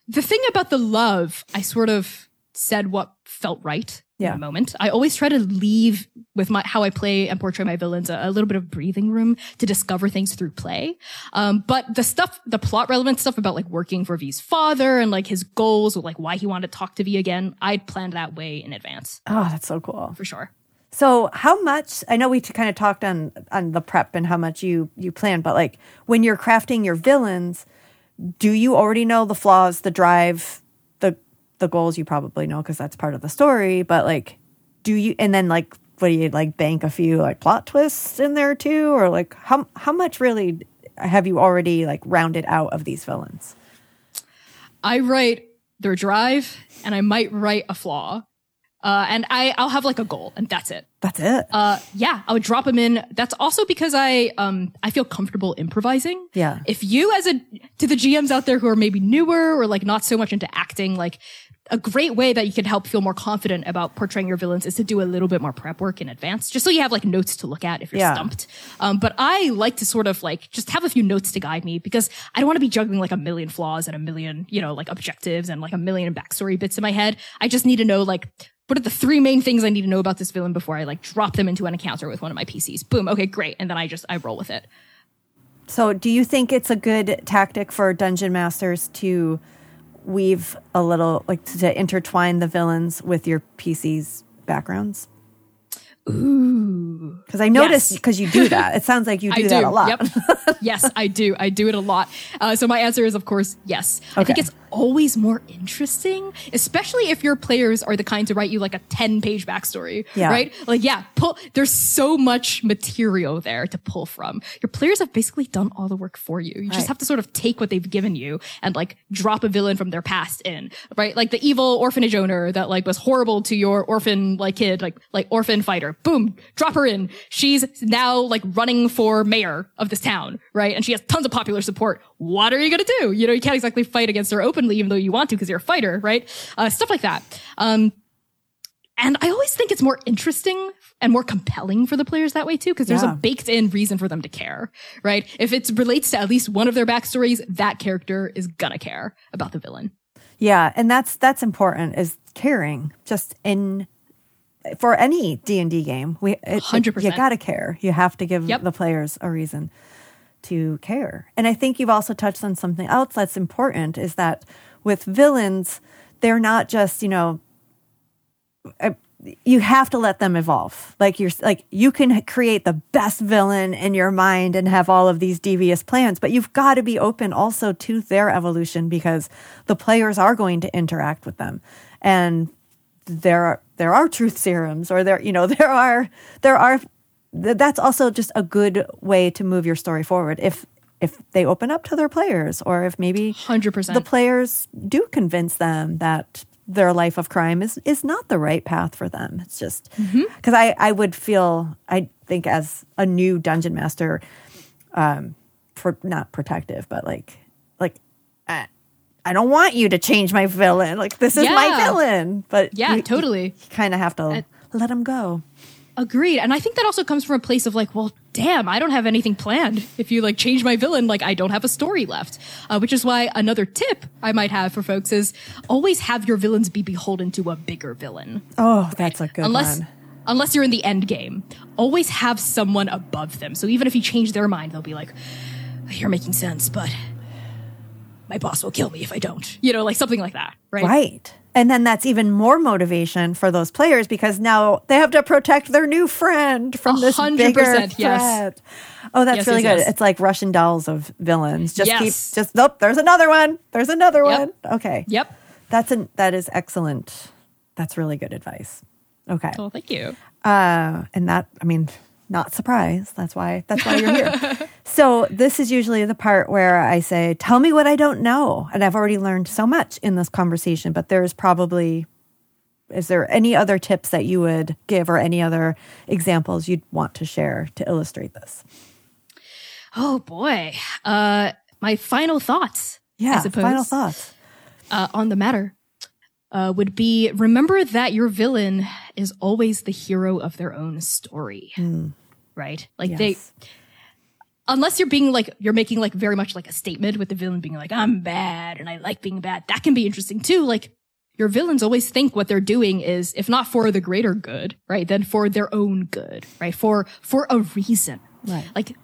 The thing about the love, I sort of said what felt right. in the moment. I always try to leave with my how I play and portray my villains a, a little bit of breathing room to discover things through play. Um, but the stuff, the plot relevant stuff about like working for V's father and like his goals, or like why he wanted to talk to V again, I'd planned that way in advance Oh, that's so cool. for sure. So, how much? I know we kind of talked on on the prep and how much you you plan, but like when you're crafting your villains, do you already know the flaws, the drive, the goals? You probably know because that's part of the story. But like, do you? And then like, what do you like? Bank a few like plot twists in there too, or like how how much really have you already like rounded out of these villains? I write their drive and I might write a flaw. Uh, and I, I'll have like a goal and that's it. That's it. Uh, yeah, I would drop them in. That's also because I, um, I feel comfortable improvising. Yeah. If you as a, to the GMs out there who are maybe newer or like not so much into acting, like a great way that you can help feel more confident about portraying your villains is to do a little bit more prep work in advance, just so you have like notes to look at if you're Yeah. stumped. Um, but I like to sort of like just have a few notes to guide me because I don't want to be juggling like a million flaws and a million, you know, like objectives and like a million backstory bits in my head. I just need to know like what are the three main things I need to know about this villain before I like drop them into an encounter with one of my PCs. Boom. Okay, great. And then I just I roll with it. So, do you think it's a good tactic for dungeon masters to weave a little, like to intertwine the villains with your PC's backgrounds? Ooh. Because I noticed Yes. because you do that. [laughs] It sounds like you do, I that a lot. Yep. [laughs] yes, I do. I do it a lot. Uh, so my answer is, of course, yes. I think it's always more interesting, especially if your players are the kind to write you like a 10 page backstory. Yeah. Right? Like, yeah, pull, there's so much material there to pull from. Your players have basically done all the work for you. You Right. just have to sort of take what they've given you and like drop a villain from their past in, right? Like the evil orphanage owner that like was horrible to your orphan like kid, like, like orphan fighter. Boom, drop her in. She's now like running for mayor of this town, right? And she has tons of popular support. What are you going to do? You know, you can't exactly fight against her openly, even though you want to because you're a fighter, right? Uh, stuff like that. Um, and I always think it's more interesting and more compelling for the players that way too, because there's Yeah. a baked in reason for them to care, right? If it relates to at least one of their backstories, that character is gonna care about the villain. Yeah, and that's that's important is caring just in for any D&D game. We 100%. you got to care. You have to give Yep. the players a reason to care. And I think you've also touched on something else that's important is that with villains, they're not just, you know, uh, you have to let them evolve. Like you're like you can create the best villain in your mind and have all of these devious plans, but you've got to be open also to their evolution because the players are going to interact with them. And there are there are truth serums or there you know [laughs] there are there are th- that's also just a good way to move your story forward if if they open up to their players or if maybe 100%. the players do convince them that their life of crime is is not the right path for them. It's just because I I would feel I think as a new dungeon master, um, for not protective, but like like. I, don't want you to change my villain. Like this is my villain, but Yeah, you, totally. You, kind of have to let him go. Agreed. And I think that also comes from a place of like, well, damn, I don't have anything planned. If you like change my villain, like I don't have a story left. Uh, which is why another tip I might have for folks is always have your villains be beholden to a bigger villain. Oh, that's a good unless one. unless you're in the end game always have someone above them so even if you change their mind they'll be like you're making sense but my boss will kill me if i don't you know like something like that right Right. And then that's even more motivation for those players because now they have to protect their new friend from this bigger yes. threat. Oh, that's Yes, really yes, good. yes. It's like Russian dolls of villains. Just keep just nope, there's another one. There's another Yep. one. Okay. yep That's an that is excellent. That's really good advice. Okay. well thank you Uh, and that, I mean, not surprised. That's why, that's why you're here. [laughs] so this is usually the part where I say, tell me what I don't know. And I've already learned so much in this conversation, but there's probably, is there any other tips that you would give or any other examples you'd want to share to illustrate this? oh boy uh my final thoughts Yeah. suppose Final thoughts. uh, on the matter uh, would be remember that your villain is always the hero of their own story right like they unless you're being like you're making like very much like a statement with the villain being like i'm bad and i like being bad that can be interesting too like your villains always think what they're doing is, if not for the greater good, right, then for their own good, right, for for a reason. Right. Like,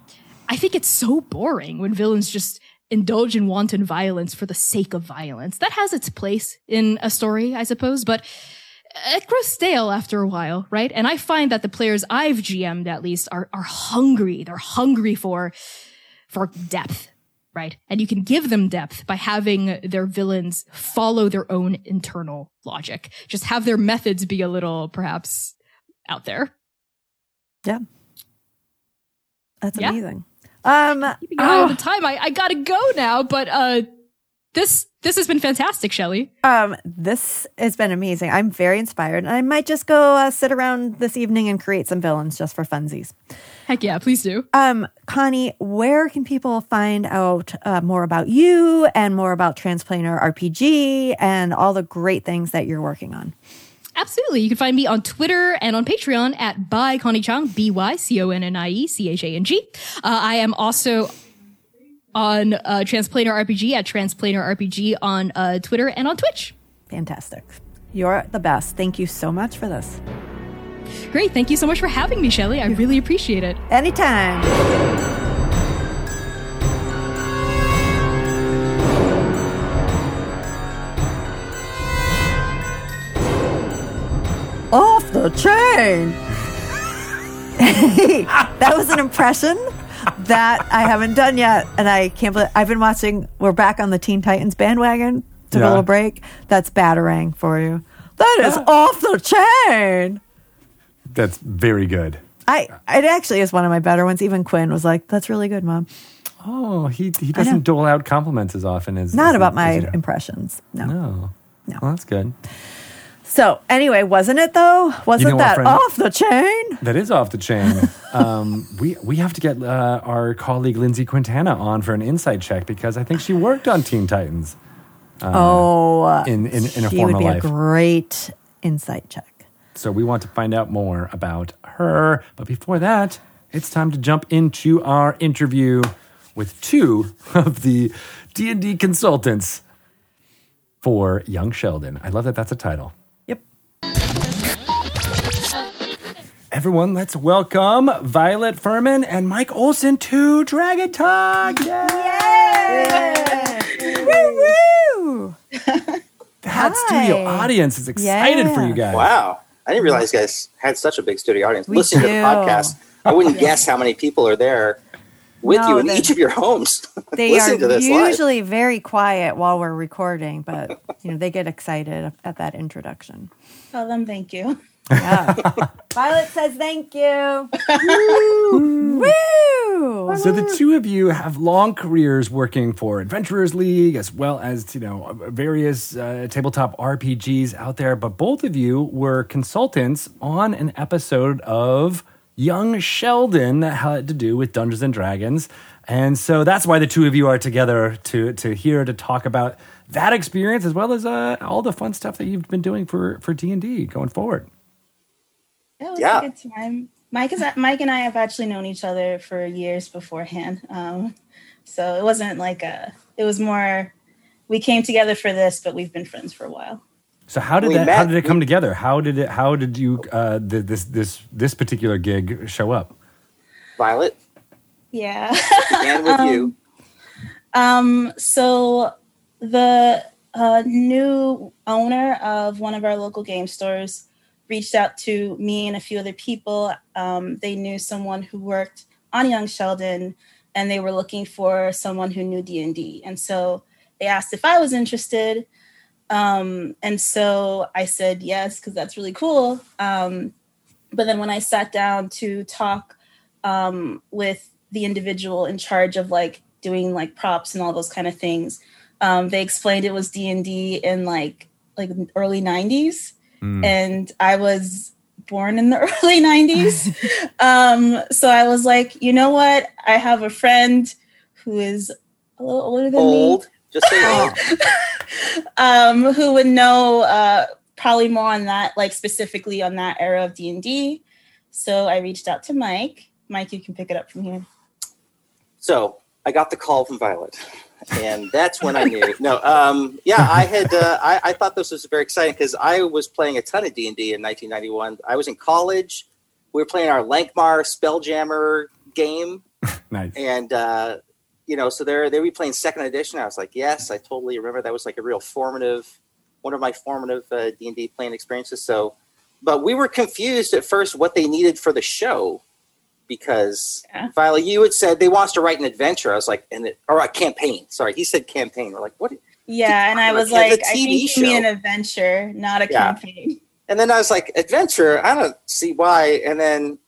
I think it's so boring when villains just indulge in wanton violence for the sake of violence. That has its place in a story, I suppose, but it grows stale after a while, right? And I find that the players I've GM'd at least are are hungry. They're hungry for for depth, right? And you can give them depth by having their villains follow their own internal logic. Just have their methods be a little perhaps out there. Yeah. That's Yeah. amazing. Um, Keeping an eye on oh, the time. I, I gotta go now, but uh this this has been fantastic, Shelly. um, this has been amazing. I'm very inspired. I might just go uh, sit around this evening and create some villains just for funsies. Heck yeah, please do. Um, Connie, where can people find out uh, more about you and more about Transplanar RPG and all the great things that you're working on? Absolutely. You can find me on Twitter and on Patreon at by Connie Chang, B Y C O N N I E C H A N G. Uh, I am also on uh, Transplanar RPG at Transplanar RPG on uh, Twitter and on Twitch. Fantastic. You're the best. Thank you so much for this. Great. Thank you so much for having me, Shelly. I really appreciate it. Anytime. Off the chain. [laughs] that was an impression that I haven't done yet, and I can't believe I've been watching. We're back on the Teen Titans bandwagon. Took a little break. That's batarang for you. That is uh-huh. off the chain. That's very good. I it actually is one of my better ones. Even Quinn was like, "That's really good, mom." Oh, he he doesn't dole out compliments as often as Not as- about as my you do. impressions. No. No. No. Well, that's good. So anyway, wasn't it though? Wasn't know that friend? off the chain? That is off the chain. [laughs] um, we we have to get uh, our colleague Lindsay Quintana on for an insight check because I think she worked on Teen Titans oh, uh, in in, in a former would be life. a great insight check. So we want to find out more about her. But before that, it's time to jump into our interview with two [laughs] of the D&D consultants for Young Sheldon. I love that that's a title. Yep. Everyone, let's welcome Violet Fermin and Mike Olson to Dragon Talk. Woo woo! [laughs] That Hi. studio audience is excited for you guys. Wow. I didn't realize you guys had such a big studio audience. We Listening to the podcast, I wouldn't [laughs] guess how many people are there with No, you in they- each of your homes. [laughs] They are to this live. usually very quiet while we're recording, but you know they get excited at that introduction. Tell them thank you. Yeah. [laughs] Violet says thank you. [laughs] Woo! Woo! So the two of you have long careers working for Adventurers League as well as you know various uh, tabletop RPGs out there. But both of you were consultants on an episode of Young Sheldon that had to do with Dungeons and Dragons, and so that's why the two of you are together to to here to talk about that experience as well as uh, all the fun stuff that you've been doing for for D and D going forward. It was Yeah. a good time. Mike is Mike and I have actually known each other for years beforehand. Um, so it wasn't like a. It was more. We came together for this, but we've been friends for a while. So how did We that? How did it come together? How did it? How did you? Uh, th- this this this particular gig show up? Violet, Yeah. and with [laughs] you. Um, so the uh, new owner of one of our local game stores reached out to me and a few other people. Um, they knew someone who worked on Young Sheldon, and they were looking for someone who knew D and D. And so they asked if I was interested. Um, and so I said yes because that's really cool. Um, but then when I sat down to talk um, with the individual in charge of like doing like props and all those kind of things, um, they explained it was D and D in like like early '90s, and I was born in the [laughs] early '90s. [laughs] um, so I was like, you know what? I have a friend who is a little older than me Old. Just say old. [laughs] um, who would know uh, probably more on that, like specifically on that era of D and D. So I reached out to Mike. Mike, you can pick it up from here. So I got the call from Violet, and that's when I [laughs] knew. No, um, yeah, I had. Uh, I, I thought this was very exciting because I was playing a ton of D and D in 1991. I was in college. We were playing our Lankhmar Spelljammer game, [laughs] Nice. and uh, you know, so they're they were playing second edition. I was like, yes, I totally remember that was like a real formative, one of my formative uh, D and D playing experiences. So, but we were confused at first what they needed for the show because Yeah. Violet, you had said they want us to write an adventure. I was like, and it, or a campaign. Sorry, he said campaign. We're like, what? Yeah, and I was Yeah, the like, I TV think you mean an adventure, not a Yeah. campaign. And then I was like, adventure? I don't see why. And then,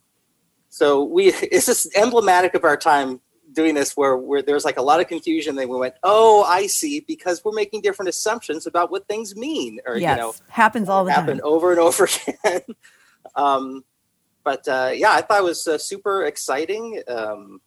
so we, [laughs] it's just emblematic of our time doing this where, where there's like a lot of confusion. Then we went, oh, I see, because we're making different assumptions about what things mean or, yes, you know, happens all the time. happen time. over and over [laughs] again. um, but uh, yeah, I thought it was uh, super exciting. Um,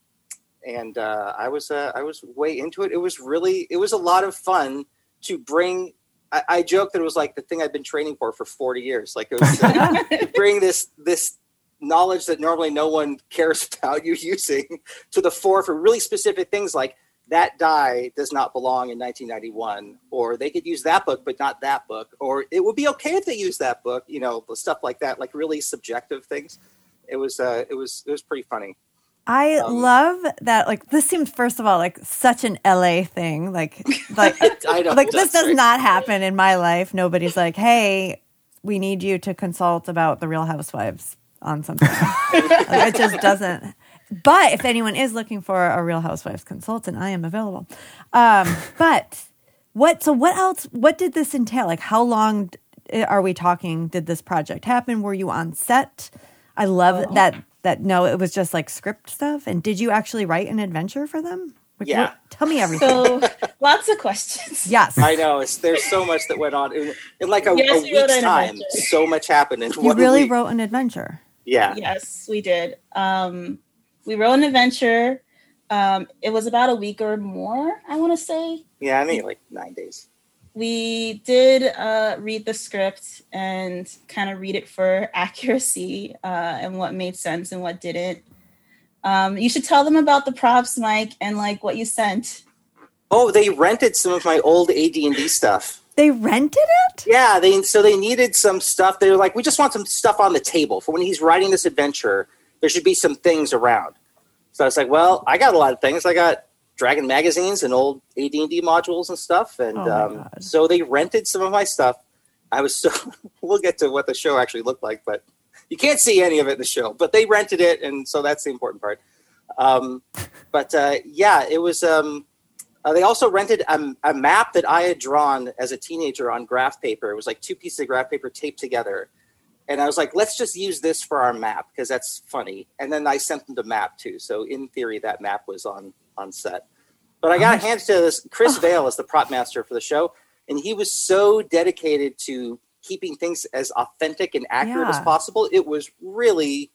and uh, I was uh, I was way into it. It was really it was a lot of fun to bring. I, I joke that it was like the thing I've been training for for forty years. Like it was uh, to [laughs] bring this this knowledge that normally no one cares [laughs] about you using to the fore for really specific things like that die does not belong in 1991 or they could use that book but not that book or it would be okay if they use that book you know stuff like that like really subjective things it was uh it was it was pretty funny I Um, love that. Like this seems, first of all, like such an LA thing. Like, like, [laughs] I don't know, [laughs] like this does right. not happen in my life. Nobody's like, "Hey, we need you to consult about the Real Housewives on something." [laughs] like, it just doesn't. But if anyone is looking for a Real Housewives consultant, I am available. Um, but what? So what else? What did this entail? Like, how long are we talking? Did this project happen? Were you on set? I love that. That no, it was just like script stuff. And did you actually write an adventure for them? Like, Yeah. what- tell me everything. So [laughs] lots of questions. yes. i know it's there's so much that went on in, in like a, Yes, a we week's time adventure. so much happened in You really week. wrote an adventure. yeah Yes, we did. Um, we wrote an adventure. Um, it was about a week or more, I want to say. yeah i mean like nine days We did uh, read the script and kind of read it for [laughs] accuracy uh, and what made sense and what didn't. Um, you should tell them about the props, Mike, and like what you sent. oh they rented some of my old ad&d stuff They rented it? Yeah, they so they needed some stuff. They were like, we just want some stuff on the table for when he's writing this adventure. There should be some things around. So I was like, well, I got a lot of things. I got Dragon magazines and old AD and D modules and stuff, and Oh um, so they rented some of my stuff. I was so [laughs] we'll get to what the show actually looked like, but you can't see any of it in the show. But they rented it, and so that's the important part. Um, but uh, yeah, it was. Um, uh, they also rented a, a map that I had drawn as a teenager on graph paper. It was like two pieces of graph paper taped together. And I was like, let's just use this for our map because that's funny. And then I sent them the map too. So in theory, that map was on on set. But I got to hand to this Chris Vale as the prop master for the show, and he was so dedicated to keeping things as authentic and accurate as possible. It was really,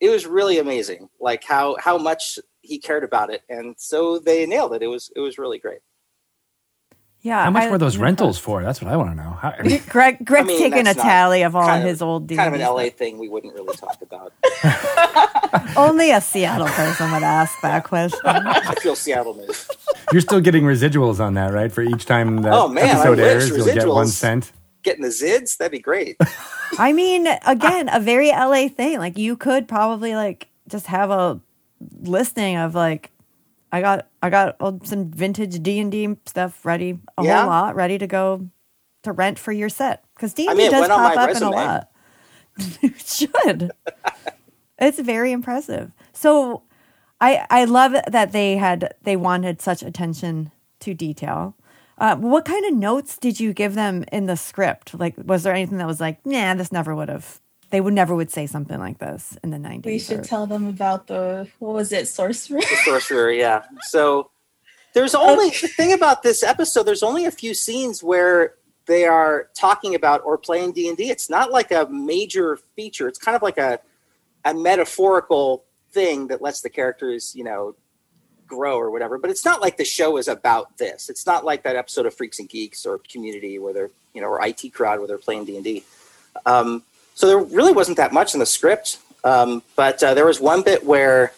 it was really amazing. Like how how much he cared about it, and so they nailed it. It was it was really great. Yeah. How much I- were those rentals for? That's what I want to know. How, I mean, [laughs] Greg, Greg's I mean, taking a tally of all kind of- his old kind of an LA thing we wouldn't really talk about. [laughs] [laughs] Only a Seattle person would ask that question. I feel Seattle move. you're still getting residuals on that, right? For each time that Oh, man, episode wish airs, you'll get one residuals. cent. Getting the zids, that'd be great. I mean, again, a very LA thing. Like you could probably like just have a listing of like, I got I got uh, some vintage D and D stuff ready, a Yeah. whole lot ready to go to rent for your set because D and D does pop up in a lot. [laughs] should. it's very impressive. So, I I love that they had they wanted such attention to detail. Uh, what kind of notes did you give them in the script? Like, was there anything that was like, nah, this never would have. They would never would say something like this in the nineties. We should tell them about the what was it, sorcerer? sorcerer yeah. [laughs] So there's only the thing about this episode there's only a few scenes where they are talking about or playing d&d it's not like a major feature. It's kind of like a, a metaphorical thing that lets the characters you know grow or whatever. But it's not like the show is about this. It's not like that episode of freaks and geeks or community where they're you know or it crowd where they're playing d&d um, so there really wasn't that much in the script um, but uh, there was one bit where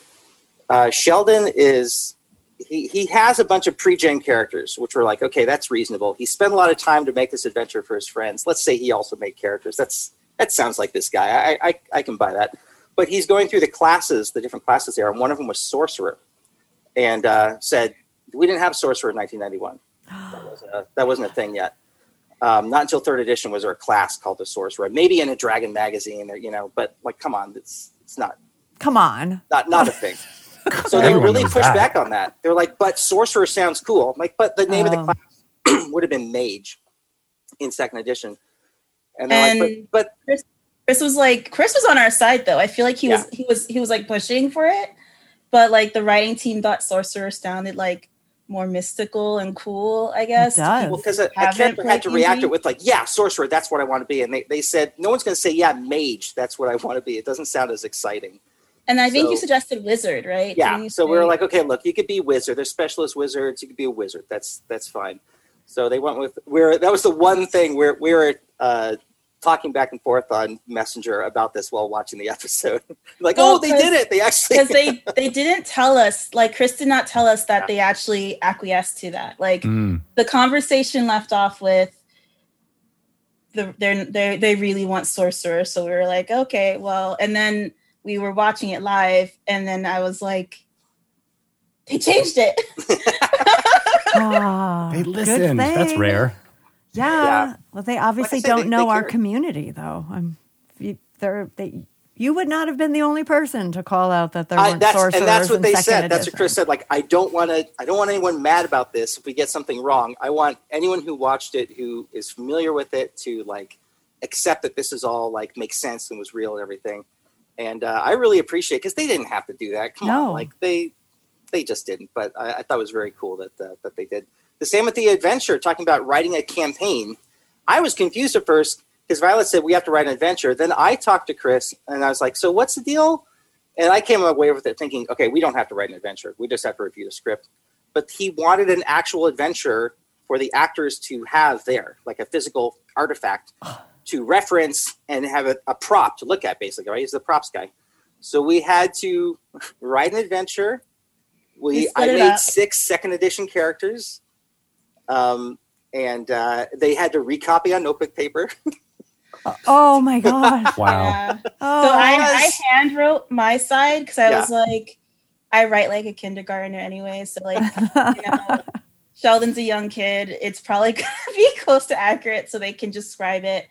uh, Sheldon is he he has a bunch of pre-gen characters, which were like, okay, that's reasonable. He spent a lot of time to make this adventure for his friends. Let's say he also made characters. That's that sounds like this guy. I I, I can buy that. But he's going through the classes, the different classes there, and one of them was sorcerer, and uh, said we didn't have sorcerer in 1991. That, was that wasn't a thing yet. Um, not until third edition was there a class called the sorcerer. Maybe in a Dragon magazine, or you know, but like, come on, it's it's not Come on. not not a thing. [laughs] So they really pushed that. back on that. They're like, but sorcerer sounds cool. I'm like, but the name of the Oh. class [clears throat] would have been mage in second edition. And they're like, but, but Chris was like Chris was on our side though. I feel like he was he was he was like pushing for it, but like the writing team thought sorcerer sounded like more mystical and cool. I guess. does. well, because a, a character had to react it with like, yeah, sorcerer, that's what I want to be. And they, they said, no one's going to say, yeah, mage, that's what I want to be. It doesn't sound as exciting. And I think you suggested wizard, right? Yeah. So we were like, okay, look, you could be wizard. There's specialist wizards. You could be a wizard. That's that's fine. So they went with we're that was the one thing where we were uh, talking back and forth on Messenger about this while watching the [laughs] episode. like, Well, oh, they did it. They actually because they [laughs] they didn't tell us like chris did not tell us that they actually acquiesced to that like Mm. the conversation left off with the they they they really want sorcerer so we were like okay well and then we were watching it live and then i was like they changed it [laughs] Ah, They listen. That's rare. Yeah. Yeah. Well, they obviously said, don't they- know they our community, though. I'm, you, they're, they, you would not have been the only person to call out that there weren't that's, sorcerers and that's what they said. That's what. Chris said. Like, I don't want to. I don't want anyone mad about this if we get something wrong. I want anyone who watched it who is familiar with it to like accept that this is all like makes sense and was real and everything. And uh, I really appreciate because they didn't have to do that. Come No. on, like they they just didn't. But I, I thought it was very cool that uh, that they did. The same with the adventure, talking about writing a campaign. I was confused at first because Violet said we have to write an adventure. Then I talked to Chris and I was like, "So what's the deal?" And I came away with it thinking, "Okay, we don't have to write an adventure. We just have to review the script." But he wanted an actual adventure for the actors to have there, like a physical artifact [sighs] to reference and have a, a prop to look at, basically. Right? He's the props guy. So we had to write an adventure. We I made up. six second edition characters. Um, and uh, they had to recopy on notebook paper. [laughs] Oh my God. Wow. Yeah. Oh, so I, I hand wrote my side because I Yeah. was like i write like a kindergartner anyway so like [laughs] you know sheldon's a young kid it's probably [laughs] gonna be close to accurate so they can just describe it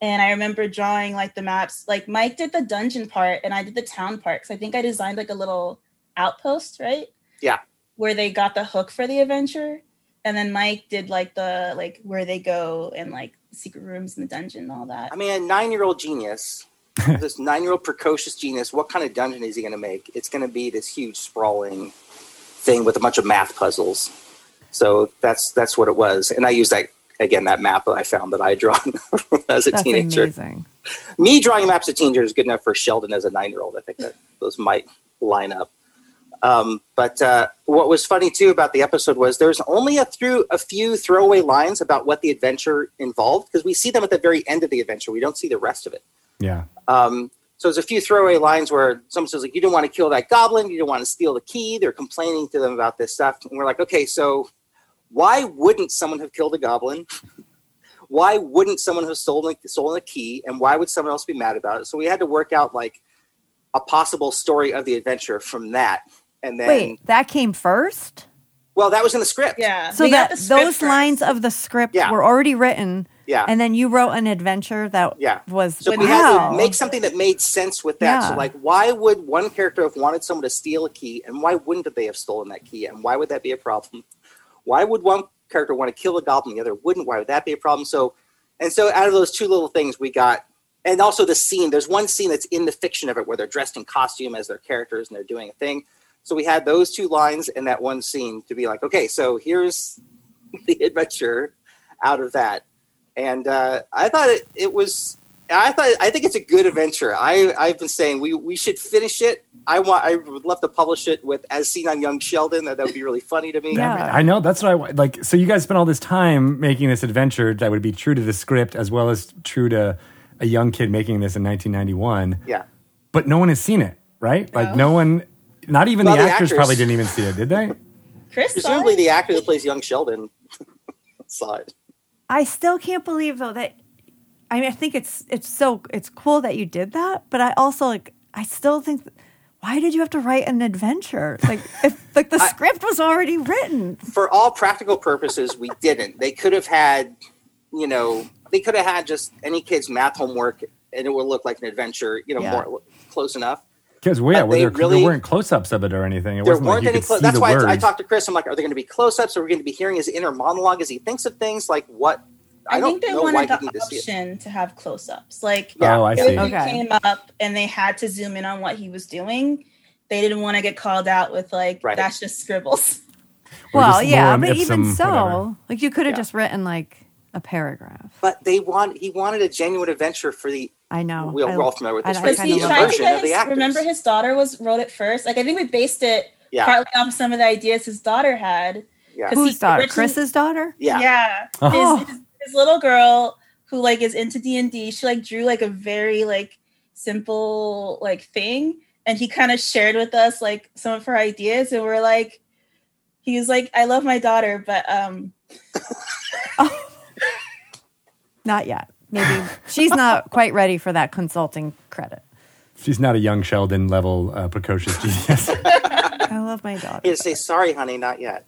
and i remember drawing like the maps like mike did the dungeon part and i did the town part because i think i designed like a little outpost right Yeah. where they got the hook for the adventure and then mike did like the like where they go and like secret rooms in the dungeon and all that I mean, a nine year old genius, [laughs] this nine year old precocious genius, what kind of dungeon is he going to make? It's going to be this huge, sprawling thing with a bunch of math puzzles. So that's that's what it was. And I used that again that map that I found that I had drawn [laughs] as a that's teenager. amazing. Me drawing maps as a teenager is good enough for Sheldon as a nine year old. I think that those might line up. Um, but uh, what was funny too about the episode was there's only a through a few throwaway lines about what the adventure involved because we see them at the very end of the adventure. We don't see the rest of it. Yeah. Um, so there's a few throwaway lines where someone says like, "You don't want to kill that goblin. You don't want to steal the key." They're complaining to them about this stuff, and we're like, "Okay, so why wouldn't someone have killed a goblin? [laughs] why wouldn't someone have stolen stolen a key? And why would someone else be mad about it?" So we had to work out like a possible story of the adventure from that, and then Wait, that came first? well, that was in the script. yeah So we that the those first. lines of the script Yeah. were already written, yeah. and then you wrote an adventure that Yeah. was So With we wow. had to make something that made sense with that. Yeah. So, like, why would one character have wanted someone to steal a key, and why wouldn't they have stolen that key, and why would that be a problem? Why would one character want to kill a goblin, the other wouldn't? Why would that be a problem? So, and so out of those two little things, we got, and also the scene. There's one scene that's in the fiction of it where they're dressed in costume as their characters and they're doing a thing. So we had those two lines in that one scene to be like, okay, so here's [laughs] the adventure out of that and uh, I thought it, it was. I thought I think it's a good adventure. I I've been saying we we should finish it. I want. I would love to publish it with as seen on Young Sheldon. That that would be really funny to me. Yeah. I know. That's what I wa- like. So you guys spent all this time making this adventure that would be true to the script as well as true to a young kid making this in 1991. Yeah. But no one has seen it, right? Like No. no one, not even Well, the, the actors, actors- probably didn't even see it, did they? [laughs] Chris Presumably, the actor that plays young Sheldon [laughs] saw it. I still can't believe though that I mean I think it's it's so it's cool that you did that, but I also like I still think why did you have to write an adventure? Like if [laughs] like the script was already written. For all practical purposes, we didn't. They could have had, you know, they could have had just any kid's math homework, and it would look like an adventure. You know, Yeah. more close enough. Because yeah, But were they there, really- there weren't close-ups of it or anything. It There wasn't like weren't you any. could Clo- that's the why I, I talked to Chris. I'm like, are there going to be close-ups? Are we going to be hearing his inner monologue as he thinks of things? Like what? I, I, don't think they know why wanted you the need to option to have close-ups. Like Yeah. oh, I yeah. see. he Okay. came up and they had to zoom in on what he was doing, they didn't want to get called out with like Right. that's just scribbles. [laughs] Well, just yeah, lorem but even so, whatever. like you could have Yeah. just written like a paragraph. But they want. He wanted a genuine adventure for the. I know. We're, I- we're all familiar with this. I for Because the kinda he love tried to get his, remember his daughter was wrote it first. Like I think we based it Yeah. partly off some of the ideas his daughter had. Yeah. 'Cause Whose he daughter? originally- Chris's daughter? Yeah. Yeah. Oh. His, his, his little girl who like is into D and D. She like drew like a very like simple like thing, and he kind of shared with us like some of her ideas, and we're like, he was like, I love my daughter, but um, [laughs] Not yet. Maybe she's not quite ready for that consulting credit. She's not a young Sheldon level uh, precocious genius. [laughs] I love my daughter. You say, "Sorry, honey, not yet."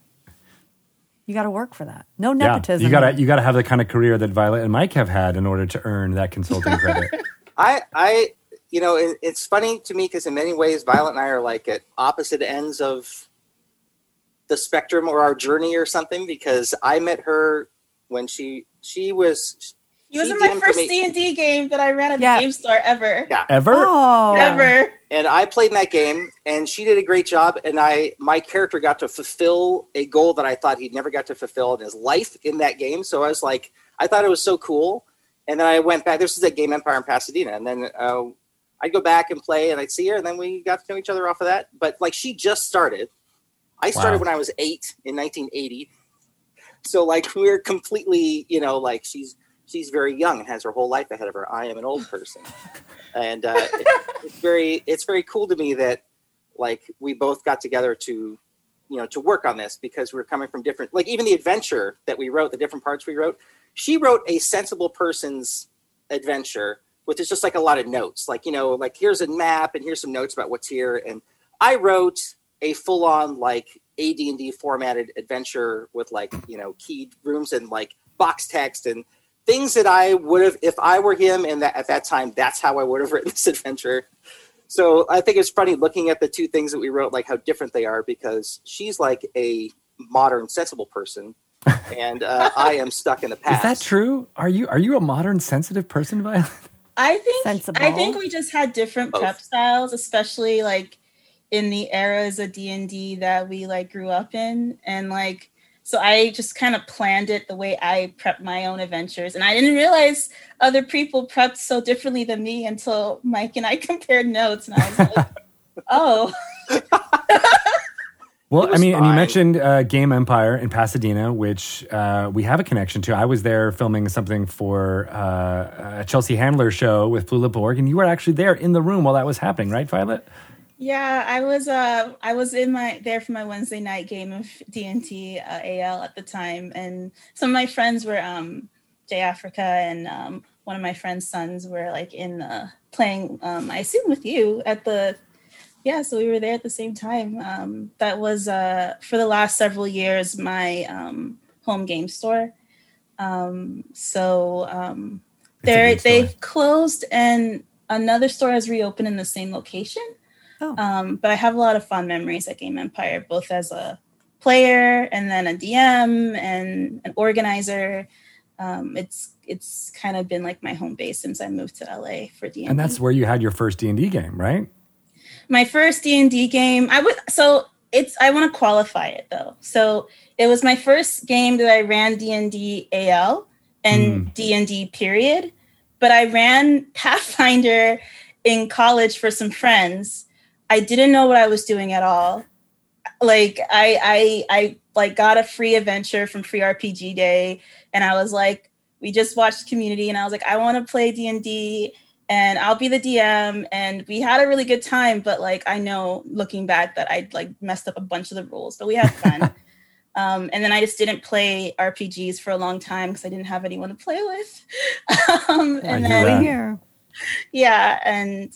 You got to work for that. No yeah, nepotism. you gotta you gotta have the kind of career that Violet and Mike have had in order to earn that consulting [laughs] credit. I, I, you know, it, it's funny to me because in many ways, Violet and I are like at opposite ends of the spectrum or our journey or something. Because I met her when she she was he was she in my first me- D and D game that I ran at Yeah. the game store ever. Yeah. Ever? Oh, Ever. and I played in that game, and she did a great job. And I, my character got to fulfill a goal that I thought he'd never got to fulfill in his life in that game. So I was like, I thought it was so cool. And then I went back. This was at Game Empire in Pasadena, and then uh, I'd go back and play, and I'd see her, and then we got to know each other off of that. But like, she just started. I started Wow. when I was eight in 1980. So like, we're completely, you know, like she's she's very young and has her whole life ahead of her. I am an old person, [laughs] and uh, it, it's very it's very cool to me that like we both got together to you know to work on this because we're coming from different like even the adventure that we wrote the different parts we wrote she wrote a sensible person's adventure which is just like a lot of notes. Like you know like here's a map and here's some notes about what's here. And i wrote a full-on like AD&D formatted adventure with like you know keyed rooms and like box text and things that I would have if I were him and that at that time that's how I would have [laughs] written this adventure. So I think it's funny looking at the two things that we wrote like how different they are because she's like a modern sensible person [laughs] and uh, I am stuck in the past. Is that true? Are you are you a modern sensitive person, Violet? I think Sensible. I think we just had different Both. prep styles, especially like in the eras of D and D that we like grew up in, and like so I just kind of planned it the way I prepped my own adventures, and I didn't realize other people prepped so differently than me until Mike and I [laughs] compared notes, and I was like, [laughs] oh, [laughs] Well, I was mean, and you mentioned uh, Game Empire in Pasadena, which uh, we have a connection to. I was there filming something for uh, a Chelsea Handler show with Flula Borg, and you were actually there in the room while that was happening, right, Violet? Yeah, I was uh I was in my there for my Wednesday night game of D&D uh, AL at the time, and some of my friends were um J Africa and um, one of my friend's sons were like in the playing um, I assume with you at the yeah so we were there at the same time. Um, that was uh, for the last several years my um, home game store. Um, so um, they're they've closed and another store has reopened in the same location Oh. um, but I have a lot of fond memories at Game Empire both as a player and then a DM and an organizer um, it's it's kind of been like my home base since I moved to LA for D And that's where you had your first D and D game, right? my first D&D game. I would so it's I want to qualify it though. So it was my first game that I ran D&D AL and D&D period, but I ran [laughs] Pathfinder in college for some friends. I didn't know what I was doing at all. Like I I I like got a free adventure from Free RPG Day and I was like we just watched Community and I was like I want to play D&D and I'll be the DM. And we had a really good time, but like I know looking back that I like messed up a bunch of the rules, but we had fun. [laughs] Um, and then I just didn't play RPGs for a long time because I didn't have anyone to play with. [laughs] um, and then. Here. yeah, and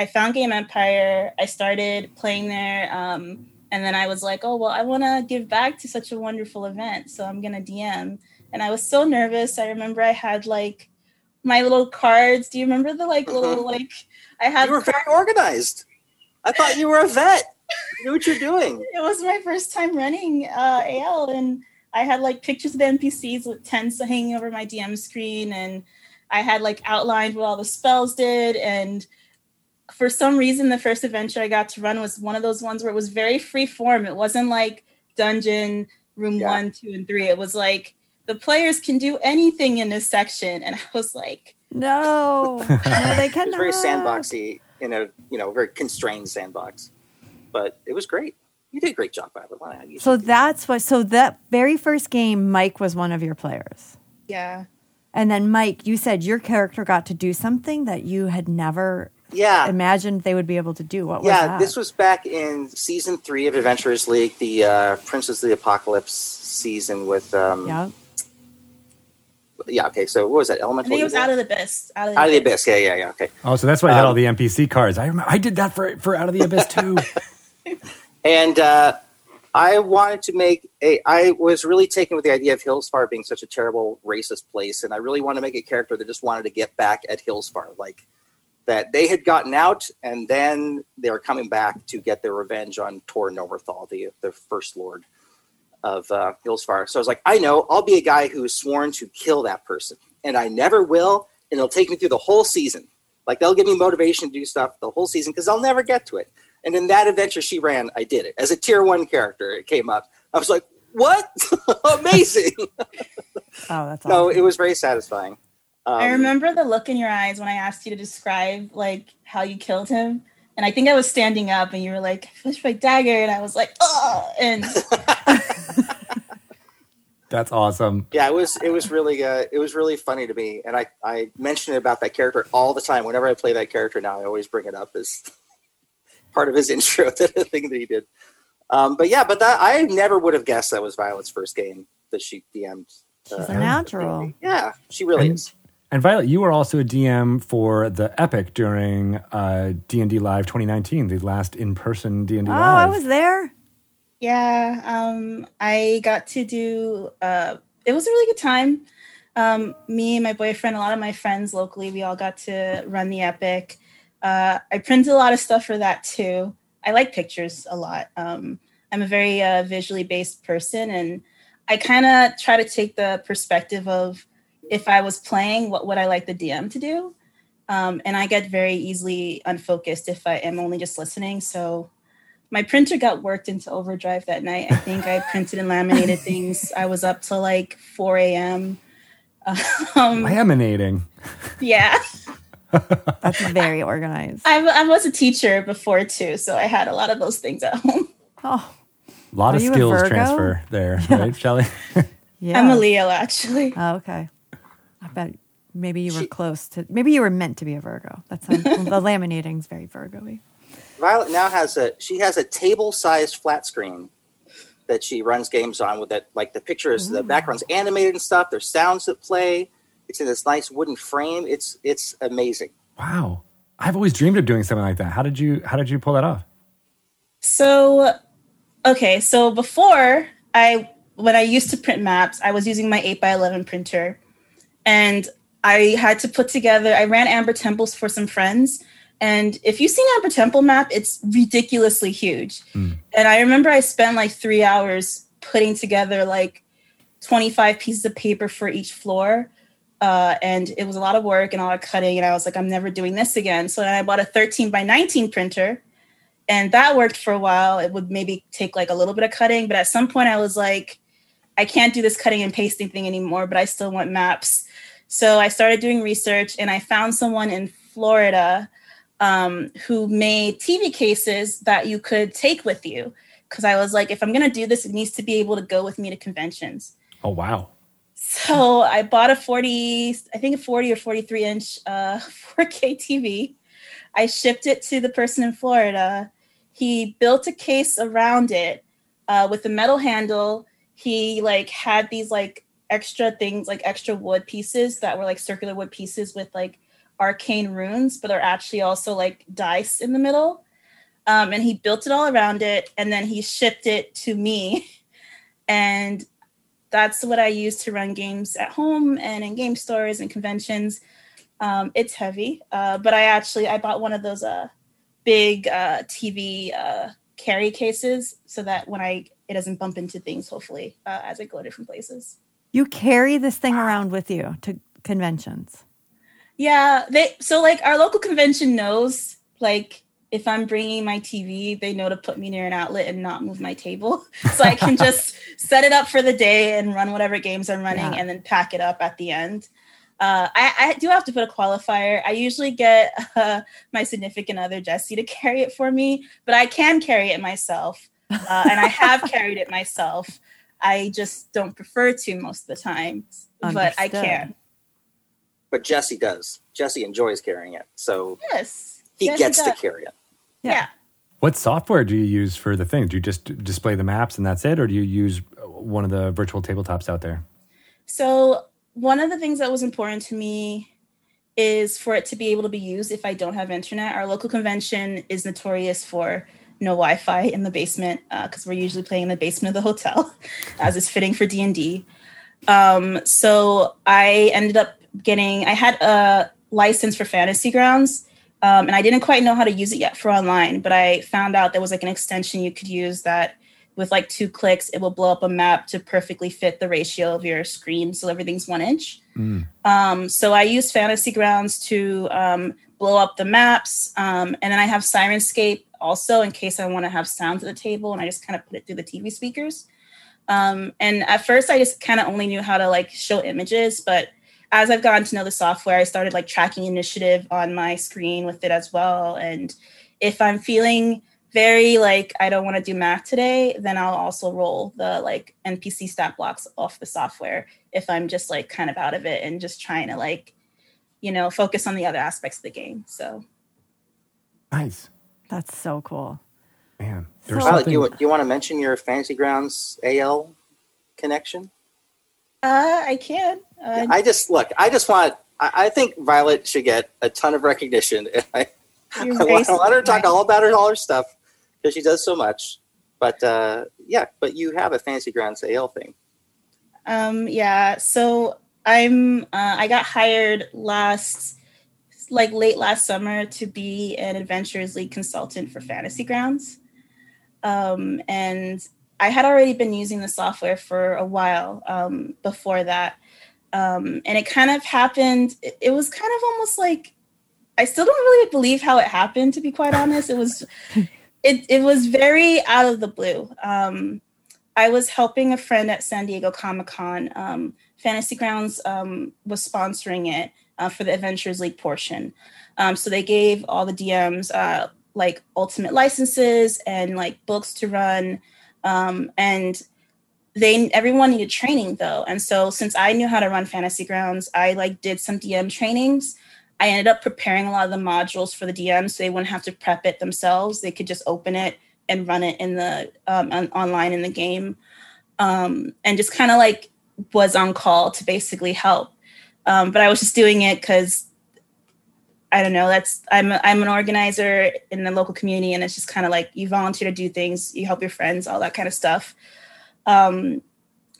I found Game Empire. I started playing there. Um, and then I was like, oh, well, I want to give back to such a wonderful event. So I'm going to DM. And I was so nervous. I remember I had like my little cards. Do you remember the like little, like, I had You were very organized. I thought you were a vet. You knew what you're doing. [laughs] it was my first time running uh, AL, and I had like pictures of the NPCs with tents hanging over my DM screen, and I had like outlined what all the spells did. And for some reason, the first adventure I got to run was one of those ones where it was very free form. It wasn't like dungeon room Yeah. one, two, and three. It was like the players can do anything in this section, and I was like, No, [laughs] no, they It cannot. was very sandboxy in a you know very constrained sandbox, but it was great. You did a great job, by the way. So that's what. So that very first game, Mike was one of your players, yeah. and then Mike, you said your character got to do something that you had never yeah, imagined they would be able to do. What was yeah. that? This was back in season three of Adventurers League, the uh, Princess of the Apocalypse season with um, yeah. yeah. Okay, so what was that? I Elemental. think it was Evil? out of the abyss. Out of the, Out of the abyss. Yeah, yeah, yeah. Okay. Oh, so that's why I had Um, all the NPC cards. I remember I did that for for Out of the Abyss too. [laughs] And uh, I wanted to make a. I was really taken with the idea of Hillsfar being such a terrible racist place, and I really wanted to make a character that just wanted to get back at Hillsfar, like that they had gotten out, and then they were coming back to get their revenge on Torin Nomerthal, the the first lord of uh. So I was like, I know, I'll be a guy who is sworn to kill that person, and I never will, and it'll take me through the whole season. Like they'll give me motivation to do stuff the whole season because I'll never get to it. And in that adventure she ran, I did it as a tier one character. It came up. I was like, "What? [laughs] Amazing!" Oh, that's [laughs] no, it was very satisfying. Um, I remember the look in your eyes when I asked you to describe like how you killed him. And I think I was standing up and you were like, fish my dagger. And I was like, oh, and [laughs] That's awesome. Yeah, it was. It was really. Uh, it was really funny to me, and I I mention about that character all the time. Whenever I play that character now, I always bring it up as [laughs] part of his [laughs] intro to the thing that he did. Um, but yeah, but that I never would have guessed that was Violet's first game that she DM'd. She's uh, a natural. Yeah, she really And- is. And Violet, you were also a DM for the Epic during uh, D&D Live 2019, the last in-person D&D Oh, Live. I was there. yeah, um, I got to do, uh, it was a really good time. Um, me and my boyfriend, a lot of my friends locally, we all got to run the epic. Uh, I printed a lot of stuff for that too. I like pictures a lot. Um, I'm a very uh, visually based person, and I kind of try to take the perspective of if I was playing, what would I like the DM to do? Um, and I get very easily unfocused if I am only just listening. So my printer got worked into overdrive that night. I think I printed and laminated [laughs] things. I was up till like 4 a.m. [laughs] Um, Laminating. yeah, [laughs] That's very organized. I, I was a teacher before too, so I had a lot of those things at home. Oh, A lot Are of skills transfer there, right, Shelly? yeah. I'm a Leo, actually. Oh, okay. I bet maybe you were She- close to. Maybe you were meant to be a Virgo. That's [laughs] the laminating's very Virgo-y. Violet now has a she has a table sized flat screen that she runs games on with that like the pictures the background's animated and stuff there's sounds that play it's in this nice wooden frame it's it's amazing wow. I've always dreamed of doing something like that. How did you how did you pull that off? So, okay, so before I, when I used to print maps, I was using my 8 by 11 printer and I had to put together, I ran Amber Temples for some friends. And if you've seen Amber Temple map, it's ridiculously huge. And I remember I spent like three hours putting together like 25 pieces of paper for each floor. Uh, and it was a lot of work and a lot of cutting. And I was like, I'm never doing this again. So then I bought a 13 by 19 printer and that worked for a while. It would maybe take like a little bit of cutting, but at some point I was like, I can't do this cutting and pasting thing anymore, but I still want maps. So I started doing research and I found someone in Florida um, who made TV cases that you could take with you. Because I was like, if I'm going to do this, it needs to be able to go with me to conventions. Oh wow. So I bought a 40, I think a 40 or 43 inch uh, [laughs] 4K TV. I shipped it to the person in Florida. He built a case around it uh, with a metal handle. he like had these like extra things, like extra wood pieces that were like circular wood pieces with like arcane runes, but are actually also like dice in the middle. Um, and he built it all around it, and then he shipped it to me, [laughs] and that's what I use to run games at home and in game stores and conventions. Um, it's heavy, uh, but I actually I bought one of those uh, big uh, TV uh, carry cases so that when I it doesn't bump into things. Hopefully, uh, as I go different places. You carry this thing around with you to conventions. Yeah, they so like our local convention knows like if I'm bringing my TV, they know to put me near an outlet and not move my table. [laughs] So I can [laughs] just set it up for the day and run whatever games I'm running Yeah. and then pack it up at the end. Uh, I, I do have to put a qualifier. I usually get uh, my significant other, Jesse, to carry it for me, but I can carry it myself. Uh, and I have carried it myself. I just don't prefer to most of the time, but I can. But Jesse does. Jesse enjoys carrying it, so Yes. he Jesse gets to carry it. Yeah. yeah. What software do you use for the thing? Do you just display the maps and that's it, or do you use one of the virtual tabletops out there? So one of the things that was important to me is for it to be able to be used if I don't have internet. Our local convention is notorious for no Wi-Fi in the basement because we're usually playing in the basement of the hotel, [laughs] as is fitting for D and D. Um, so I ended up getting. I had a license for Fantasy Grounds, um, and I didn't quite know how to use it yet for online. But I found out there was like an extension you could use that with like two clicks, it will blow up a map to perfectly fit the ratio of your screen, so everything's one inch. Um, so I use Fantasy Grounds to um, blow up the maps, um, and then I have Syrinscape also in case I want to have sounds at the table, and I just kind of put it through the TV speakers. Um, and at first, I just kind of only knew how to like show images, but as I've gotten to know the software, I started like tracking initiative on my screen with it as well. And if I'm feeling very like I don't want to do math today, then I'll also roll the like NPC stat blocks off the software if I'm just like kind of out of it and just trying to like, you know, focus on the other aspects of the game. So Nice, That's so cool. man. There's So- Violet, do something. you, do you want to mention your Fantasy Grounds AL connection? uh, I can. Uh, I just look. I just want. I, I think Violet should get a ton of recognition. [laughs] I, I want to let her talk sweet. all about her all her stuff because she does so much. But uh, yeah, but you have a Fantasy Grounds AL thing. Um, yeah. So I'm. Uh, I got hired last, like late last summer, to be an Adventures League consultant for Fantasy Grounds, um, and I had already been using the software for a while um, before that, um, and it kind of happened. It, it was kind of almost like I still don't really believe how it happened. To be quite honest, it was. [laughs] It, it was very out of the blue. Um, I was helping a friend at San Diego Comic Con. Um, Fantasy Grounds um, was sponsoring it uh, for the Adventures League portion. Um, so they gave all the DMs uh, like ultimate licenses and like books to run. Um, and they everyone needed training though. And so since I knew how to run Fantasy Grounds, I like did some DM trainings. I ended up preparing a lot of the modules for the DMs so they wouldn't have to prep it themselves. They could just open it and run it in the um, on, online in the game, um, and just kind of like was on call to basically help. Um, but I was just doing it because I don't know. That's I'm I'm an organizer in the local community, and it's just kind of like you volunteer to do things, you help your friends, all that kind of stuff. Um,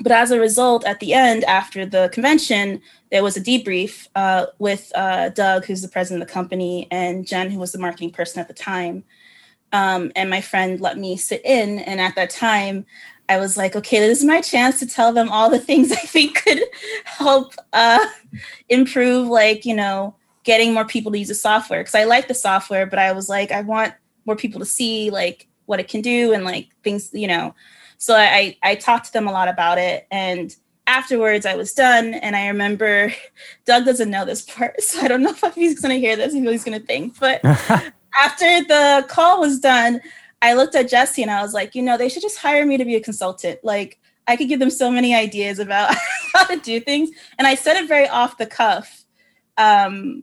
but as a result, at the end, after the convention, there was a debrief uh, with uh, Doug, who's the president of the company, and Jen, who was the marketing person at the time. Um, and my friend let me sit in. And at that time, I was like, okay, this is my chance to tell them all the things [laughs] I think could help uh, improve, like, you know, getting more people to use the software. Because I like the software, but I was like, I want more people to see, like, what it can do and, like, things, you know. So I, I talked to them a lot about it. And afterwards, I was done. And I remember [laughs] Doug doesn't know this part. [laughs] So I don't know if he's going to hear this and he's going to think. But after the call was done, I looked at Jesse and I was like, you know, they should just hire me to be a consultant. Like, I could give them so many ideas about [laughs] how to do things. And I said it very off the cuff. Um,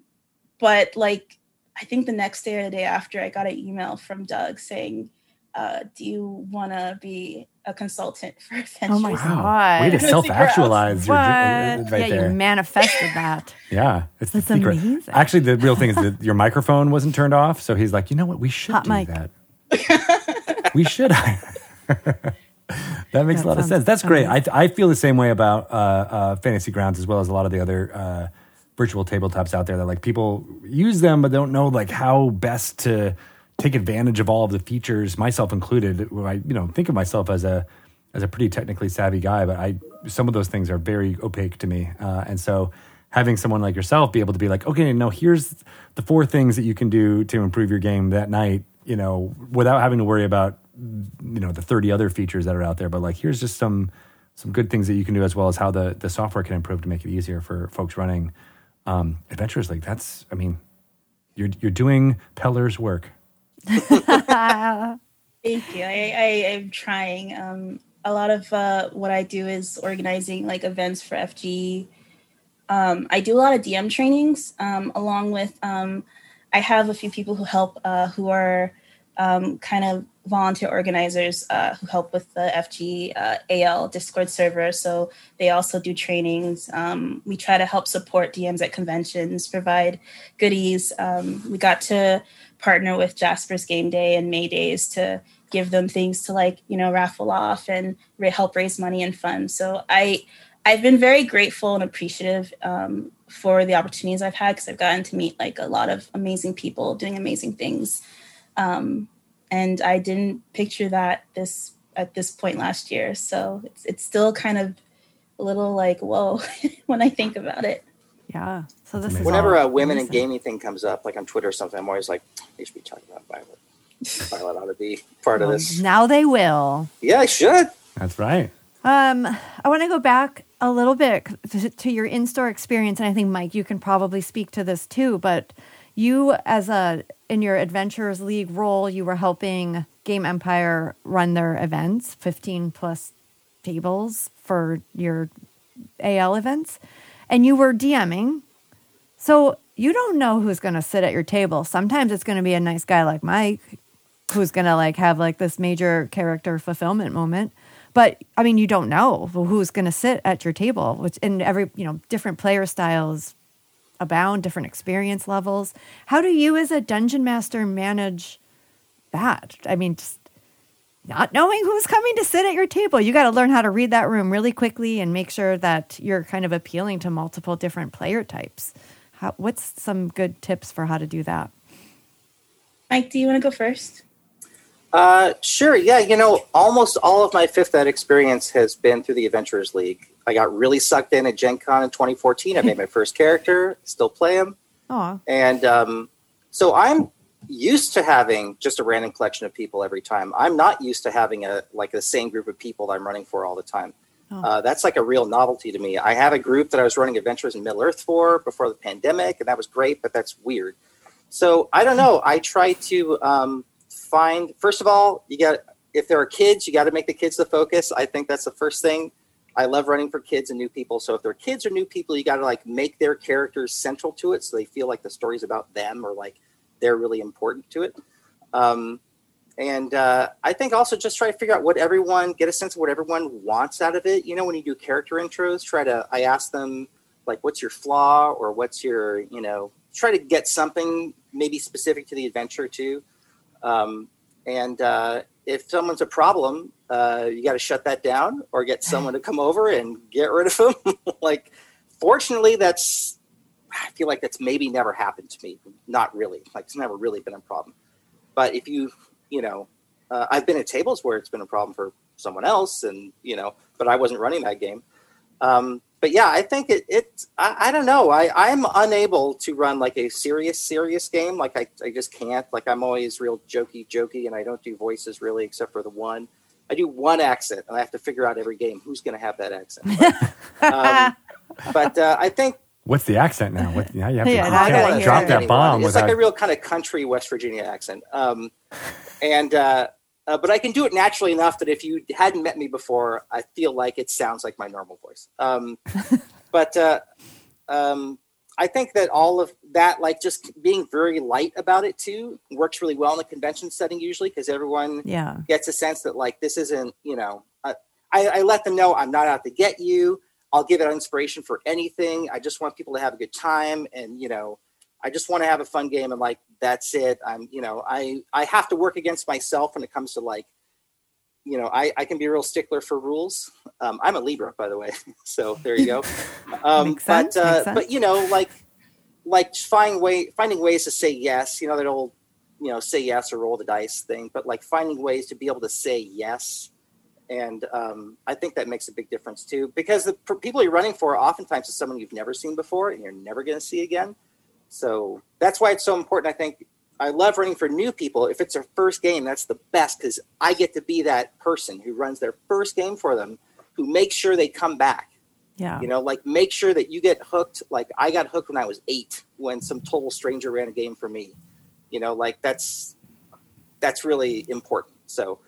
but like, I think the next day or the day after, I got an email from Doug saying, uh, do you want to be a consultant [laughs] for adventures? Oh my Wow. God. Way to Figure self actualize What? right yeah, there. you manifested that. [laughs] yeah, it's the That's secret. amazing. Actually, the real thing is that your microphone wasn't turned off. So he's like, you know what? We should Hot do mic. that. We should. [laughs] that makes That a lot of sense. That's great. I. I feel the same way about uh, uh, Fantasy Grounds as well as a lot of the other uh, virtual tabletops out there that like people use them but don't know like how best to take advantage of all of the features, myself included. I you know think of myself as a as a pretty technically savvy guy, but I some of those things are very opaque to me, uh, and so having someone like yourself be able to be like, okay, no, here's the four things that you can do to improve your game that night, you know, without having to worry about you know the 30 other features that are out there but like here's just some some good things that you can do as well as how the the software can improve to make it easier for folks running um adventures like that's i mean you're you're doing peller's work [laughs] Thank you. I, I am trying. Um, a lot of uh, what I do is organizing like events for FG. Um, I do a lot of DM trainings um, along with. Um, I have a few people who help uh, who are um, kind of volunteer organizers uh, who help with the FG uh, AL Discord server. So they also do trainings. Um, we try to help support DMs at conventions, provide goodies. Um, we got to partner with Jasper's Game Day and May Days to give them things to like you know raffle off and help raise money and funds. So I I've been very grateful and appreciative um, for the opportunities I've had because I've gotten to meet like a lot of amazing people doing amazing things. Um, and I didn't picture that this at this point last year. So it's it's still kind of a little like whoa [laughs] when I think about it. Yeah. So this is. Whenever a women in amazing. gaming thing comes up, like on Twitter or something, I'm always like, they should be talking about Violet. Violet ought to be part of this. Now they will. Yeah, I should. that's right Um, I want to go back a little bit to, your in-store experience, and I think Mike, you can probably speak to this too. But you, as a in your Adventurers League role, you were helping Game Empire run their events, fifteen plus tables for your AL events, and you were DMing. So you don't know who's going to sit at your table. Sometimes it's going to be a nice guy like Mike, who's going to like have like this major character fulfillment moment. But I mean, you don't know who's going to sit at your table, which in every you know different player styles abound, different experience levels. How do you, as a dungeon master, manage that? I mean, just not knowing who's coming to sit at your table. You got to learn how to read that room really quickly and make sure that you're kind of appealing to multiple different player types. How, what's some good tips for how to do that? Mike, do you want to go first? Uh, sure. Yeah, you know, almost all of my fifth ed experience has been through the Adventurers League. I got really sucked in at Gen Con in 2014. I made my first character, still play him. Oh, And um, so I'm used to having just a random collection of people every time. I'm not used to having a like the same group of people that I'm running for all the time. Oh. Uh, that's like a real novelty to me. I have a group that I was running adventures in Middle Earth for before the pandemic, and that was great, but that's weird. So I don't know. I try to um, find first of all, you got if there are kids, you got to make the kids the focus. I think that's the first thing. I love running for kids and new people. So if they're kids or new people, you got to like make their characters central to it, so they feel like the story's about them or like they're really important to it. Um, and uh, I think also just try to figure out what everyone get a sense of what everyone wants out of it. You know, when you do character intros, try to I ask them like, "What's your flaw?" or "What's your," you know, try to get something maybe specific to the adventure too. Um, and uh, if someone's a problem, uh, you got to shut that down or get someone to come over and get rid of them. [laughs] like, fortunately, that's I feel like that's maybe never happened to me. Not really. Like, it's never really been a problem. But if you, you know, uh, I've been at tables where it's been a problem for someone else, and you know, but I wasn't running that game. Um, but yeah, I think it. it I, I don't know. I I'm unable to run like a serious serious game. Like I I just can't. Like I'm always real jokey jokey, and I don't do voices really, except for the one. I do one accent, and I have to figure out every game who's going to have that accent. But, [laughs] um, but uh, I think what's the accent now what yeah you have to Yeah, you now I can't drop that bomb It's like a real kind of country West Virginia accent. Um, and uh, uh, but I can do it naturally enough that if you hadn't met me before, I feel like it sounds like my normal voice. Um, [laughs] but uh, um, I think that all of that, like just being very light about it too, works really well in the convention setting usually because everyone Yeah. gets a sense that like this isn't, you know, I, I, I let them know I'm not out to get you. I'll give it inspiration for anything. I just want people to have a good time, and you know, I just want to have a fun game, and like that's it. I'm, you know, I I have to work against myself when it comes to like, you know, I I can be a real stickler for rules. Um, I'm a Libra, by the way, [laughs] so there you go. [laughs] Um, but uh, but you know, like like finding way finding ways to say yes. You know that old you know say yes or roll the dice thing, but like finding ways to be able to say yes and um, I think that makes a big difference too, because the people you're running for oftentimes is someone you've never seen before and you're never going to see again. So that's why it's so important. I think I love running for new people. If it's their first game, that's the best because I get to be that person who runs their first game for them, who makes sure they come back. Yeah. You know, like make sure that you get hooked. Like I got hooked when I was eight, when some total stranger ran a game for me. You know, like that's that's really important. So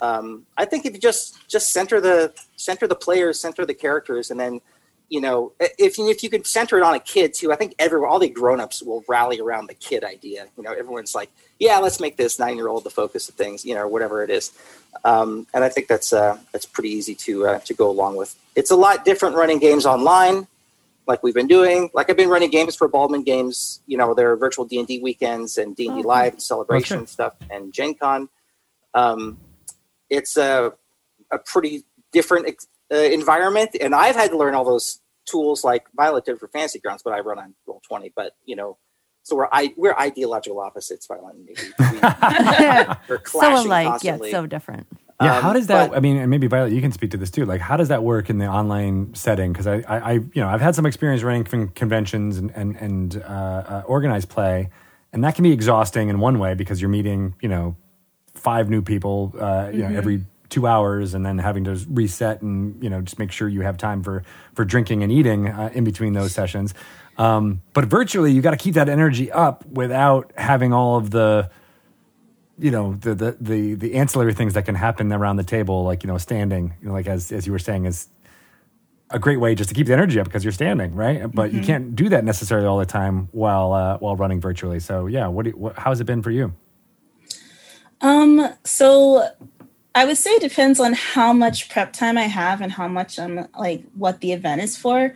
um, I think if you just just center the center the players, center the characters, and then you know if you, if you could center it on a kid too, I think everyone, all the grown-ups will rally around the kid idea. You know, everyone's like, yeah, let's make this nine-year-old the focus of things, you know, whatever it is. Um, and I think that's uh, that's pretty easy to uh, to go along with. It's a lot different running games online, like we've been doing. Like I've been running games for Baldman Games. You know, their virtual D and D weekends and D and D Oh, Live and Celebration Okay. stuff and Gen Con. Um, it's a a pretty different uh, environment, and I've had to learn all those tools like Violet did for Fantasy Grounds, but I run on Roll Twenty. But you know, so we're I we're ideological opposites, Violet and me. We, we, [laughs] we're so clashing alike, constantly. yet so different. Yeah, Um, how does that? but- I mean, and maybe Violet, you can speak to this too. Like, how does that work in the online setting? Because I, I, I, you know, I've had some experience running con- conventions and and and uh, uh, organized play, and that can be exhausting in one way because you're meeting, you know, five new people, uh, you know, every two hours, and then having to reset and you know just make sure you have time for for drinking and eating uh, in between those sessions. Um, but virtually, you got to keep that energy up without having all of the you know the, the the the ancillary things that can happen around the table like you know standing you know like as as you were saying is a great way just to keep the energy up because you're standing right? But you can't do that necessarily all the time while uh, while running virtually. So yeah what, do you, what how's it been for you? Um, so I would say it depends on how much prep time I have and how much I'm like what the event is for.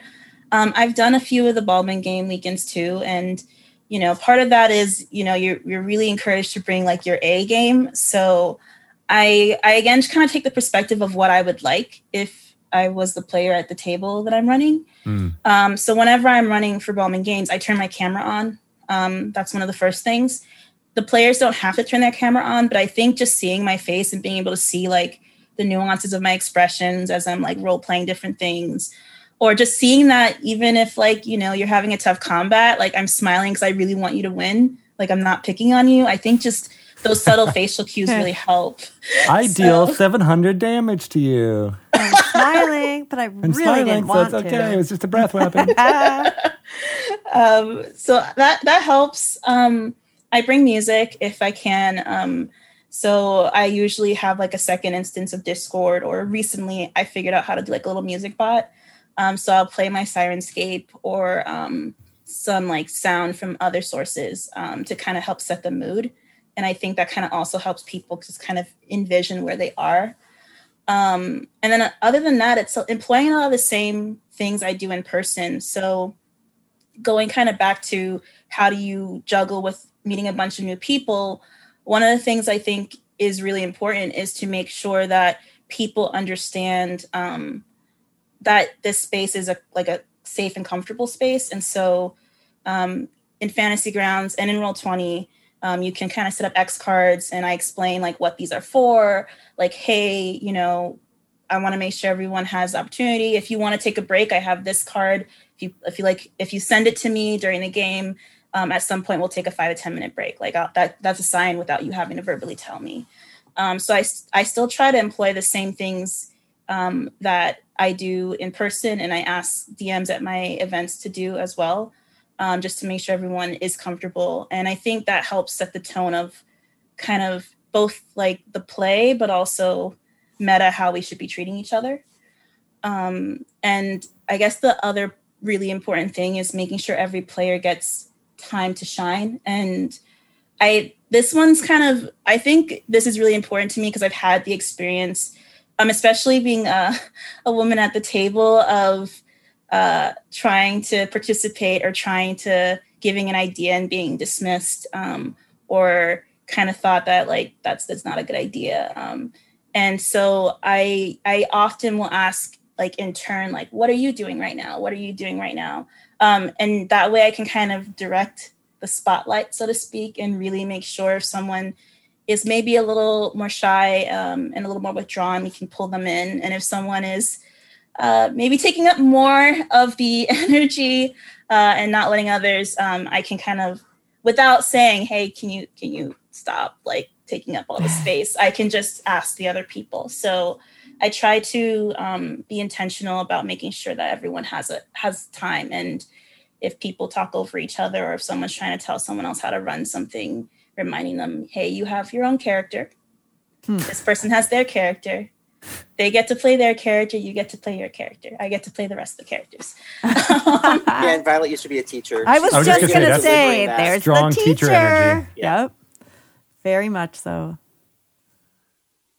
Um, I've done a few of the Baldman game weekends too, and you know, part of that is you know you're you're really encouraged to bring like your A game. So I I again just kind of take the perspective of what I would like if I was the player at the table that I'm running. Mm. Um, so whenever I'm running for Baldman Games, I turn my camera on. Um, that's one of the first things the players don't have to turn their camera on, but I think just seeing my face and being able to see like the nuances of my expressions as I'm like role playing different things, or just seeing that even if like you know you're having a tough combat, like I'm smiling because I really want you to win. Like I'm not picking on you. I think just those subtle [laughs] facial cues really [laughs] help. i deal 700 damage to you I'm smiling, but I i'm really smiling didn't so want it's okay it was just a breath weapon [laughs] um, so that that helps. Um, I bring music if I can. Um, so I usually have like a second instance of Discord, or recently I figured out how to do like a little music bot. Um, so I'll play my Syrinscape or um, some like sound from other sources um, to kind of help set the mood. And I think that kind of also helps people just kind of envision where they are. Um, and then uh, other than that, it's employing a lot of the same things I do in person. So going kind of back to how do you juggle with meeting a bunch of new people one of the things i think is really important is to make sure that people understand um, that this space is a like a safe and comfortable space. And so um, in fantasy grounds and in roll 20 um, you can kind of set up x cards and i explain like what these are for. Like hey you know i want to make sure everyone has opportunity. If you want to take a break i have this card. If you if you like if you send it to me during the game um, at some point we'll take a five to ten minute break. Like I'll, that that's a sign without you having to verbally tell me. Um, so i still try to employ the same things um, that i do in person and i ask dms at my events to do as well um, just to make sure everyone is comfortable. And i think that helps set the tone of kind of both like the play but also meta how we should be treating each other. Um, and i guess the other really important thing is making sure every player gets time to shine. And I this one's kind of I think this is really important to me because I've had the experience, um, especially being a, [laughs] a woman at the table of uh, trying to participate or trying to giving an idea and being dismissed um, or kind of thought that like that's that's not a good idea. Um, and so I I often will ask like in turn like what are you doing right now? What are you doing right now? Um, and that way I can kind of direct the spotlight, so to speak, and really make sure if someone is maybe a little more shy um, and a little more withdrawn, we can pull them in. And if someone is uh, maybe taking up more of the [laughs] energy uh, and not letting others, um, I can kind of, without saying, "Hey, can you can you stop like taking up all the [sighs] space?" I can just ask the other people. So I try to um, be intentional about making sure that everyone has a has time and if people talk over each other or if someone's trying to tell someone else how to run something, reminding them, hey, you have your own character. Hmm. This person has their character. They get to play their character. You get to play your character. I get to play the rest of the characters. [laughs] yeah, and Violet used to be a teacher. I was, I was just, just going to say, there's Strong the teacher. teacher energy. Yeah. Yep. Very much so.